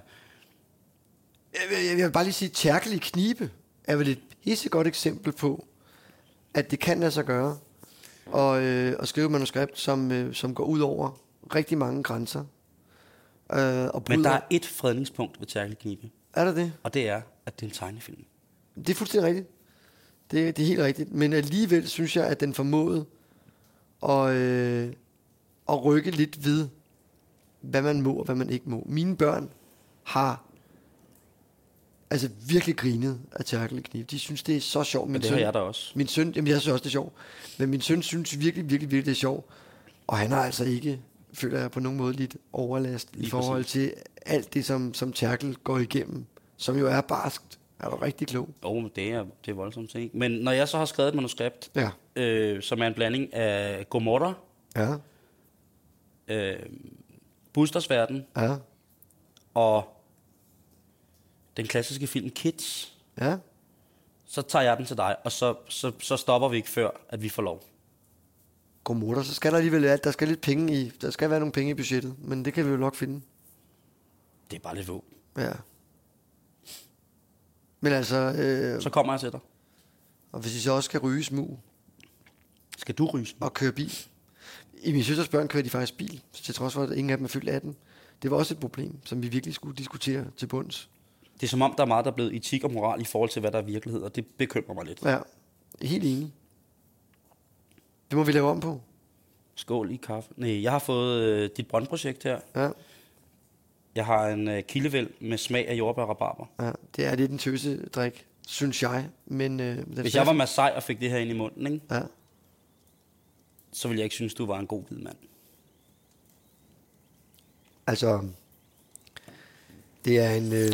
Jeg, vil- jeg vil bare lige sige, Tjerkel i Knibe er vel et pissegodt eksempel på, at det kan lade sig gøre og, øh, at skrive et manuskript, som, øh, som går ud over rigtig mange grænser. Øh, og
Men
bryder-
der er et fredningspunkt ved Tjerkel Knibe,
er der det?
og det er, at det er en tegnefilm.
Det er fuldstændig rigtigt. Det, det er helt rigtigt. Men alligevel synes jeg, at den formåede at, øh, at rykke lidt ved, hvad man må og hvad man ikke må. Mine børn har altså virkelig grinet af Tærkel Kniv. De synes, det er så sjovt.
Men
Min
det har jeg da også.
Min søn, jamen jeg synes også, det er sjovt. Men min søn synes virkelig, virkelig, virkelig, det er sjovt. Og han har altså ikke, føler jeg på nogen måde, lidt overlast i
Lige
forhold
præcis.
til alt det, som, som Tærkel går igennem. Som jo er barskt. Er du rigtig klog?
Jo, men det er, det er voldsomt ting. Men når jeg så har skrevet et manuskript,
Ja.
øh, som er en blanding af Gomorra,
Ja.
øh, Busters Verden
Ja.
og den klassiske film Kids,
Ja.
så tager jeg den til dig, og så, så, så stopper vi ikke før, at vi får lov.
Godmorgen, så skal der alligevel være, der skal lidt penge i, der skal være nogle penge i budgettet, men det kan vi jo nok finde.
Det er bare lidt våg.
Ja. Men altså, øh,
Så kommer jeg til dig.
og hvis I så også kan ryge smug
Skal du ryge?
og køre bil. I min søsters børn kører de faktisk bil, til trods for, at ingen af dem er fyldt 18. Det var også et problem, som vi virkelig skulle diskutere til bunds.
Det er som om, der er meget, der er blevet etik og moral i forhold til, hvad der er virkelighed, og det bekymrer mig lidt.
Ja, helt enig. Det må vi lave om på.
Skål i kaffe. Nej, jeg har fået øh, dit brøndprojekt her.
Ja,
Jeg har en øh, kildevæld med smag af jordbær og rabarber.
ja. Det er lidt en tøsedrik, synes jeg. Men, øh, den
Hvis jeg var Masai og fik det her ind i munden, ikke,
Ja,
så ville jeg ikke synes, du var en god hvid mand.
Altså, det er en... Øh,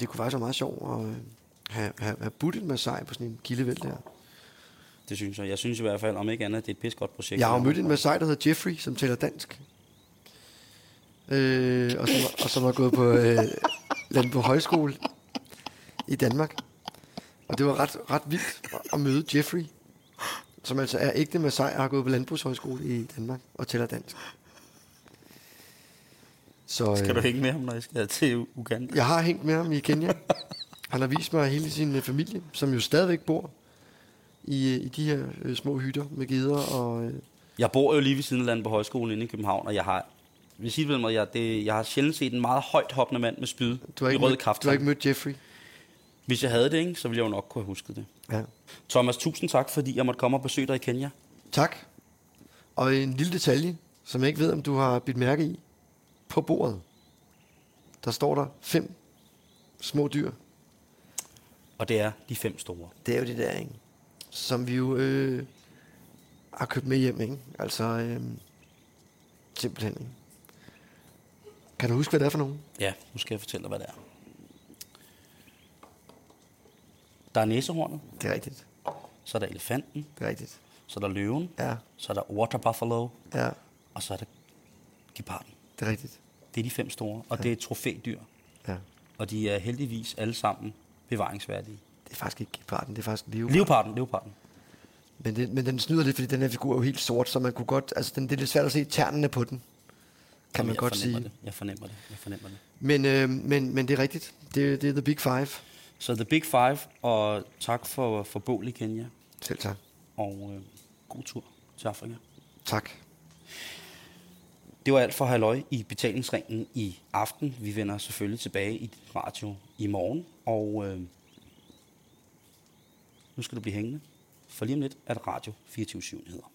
det kunne faktisk være meget sjovt at øh, have, have, have budt en Masai på sådan en kildevæld der.
Det synes jeg. Jeg synes i hvert fald, om ikke andet, det er et pis godt projekt.
Jeg har jo mødt en Masai, der hedder Jeffrey, som taler dansk. Øh, og, som, og som har gået på øh, Landbrug Højskole i Danmark. Og det var ret, ret vildt at møde Jeffrey, som altså er ægte Masai og har gået på Landbrugshøjskole i Danmark og taler dansk. Så, øh,
Skal du hænge med ham, når jeg skal til Uganda?
Jeg har hængt med ham i Kenya. Han har vist mig hele sin øh, familie, som jo stadigvæk bor i, i de her øh, små hytter med geder. Og, øh,
Jeg bor jo lige ved siden af landet på højskolen inde i København, og jeg har, vil sige med, jeg, det, jeg har sjældent set en meget højt hoppende mand med spyd
du, har
i
ikke
rød
mødt,
kraft.
du har ikke mødt Jeffrey.
Hvis jeg havde det, ikke, så ville jeg jo nok kunne have husket det.
Ja.
Thomas, tusind tak, fordi jeg måtte komme og besøge dig i Kenya.
Tak. Og en lille detalje, som jeg ikke ved, om du har bidt mærke i. På bordet, der står der fem små dyr.
Og det er de fem store.
Det er jo det der, ikke? Som vi jo øh, har købt med hjem, ikke? Altså, øh, simpelthen, ikke? Kan du huske, hvad det er for nogen?
Ja, nu skal jeg fortælle dig, hvad det er. Der er næsehornet,
Det er rigtigt.
så er der elefanten,
Det er rigtigt.
så er der løven,
Ja,
så er der water buffalo,
ja,
og så er der geparden.
det er rigtigt.
Det er de fem store, og det er trofædyr.
Ja.
Og de er heldigvis alle sammen bevaringsværdige.
Det er faktisk ikke geparden, det er faktisk leopard.
Leoparden, leoparden.
Men, det, men den snyder lidt, fordi den her figur er jo helt sort, så man kunne godt... Altså, den, det er lidt svært at se ternene på den, kan
Jamen,
man godt sige.
Det. Jeg fornemmer det. Jeg fornemmer det.
Men, øh, men, men det er rigtigt. Det, det er The Big Five.
Så The Big Five, og tak for, for bål i Kenya,
Selv tak.
og øh, god tur til Afrika.
Tak.
Det var alt for Halløj i betalingsringen i aften. Vi vender selvfølgelig tilbage i radio i morgen, og øh, nu skal du blive hængende, for lige om lidt er det Radio 24 nyheder.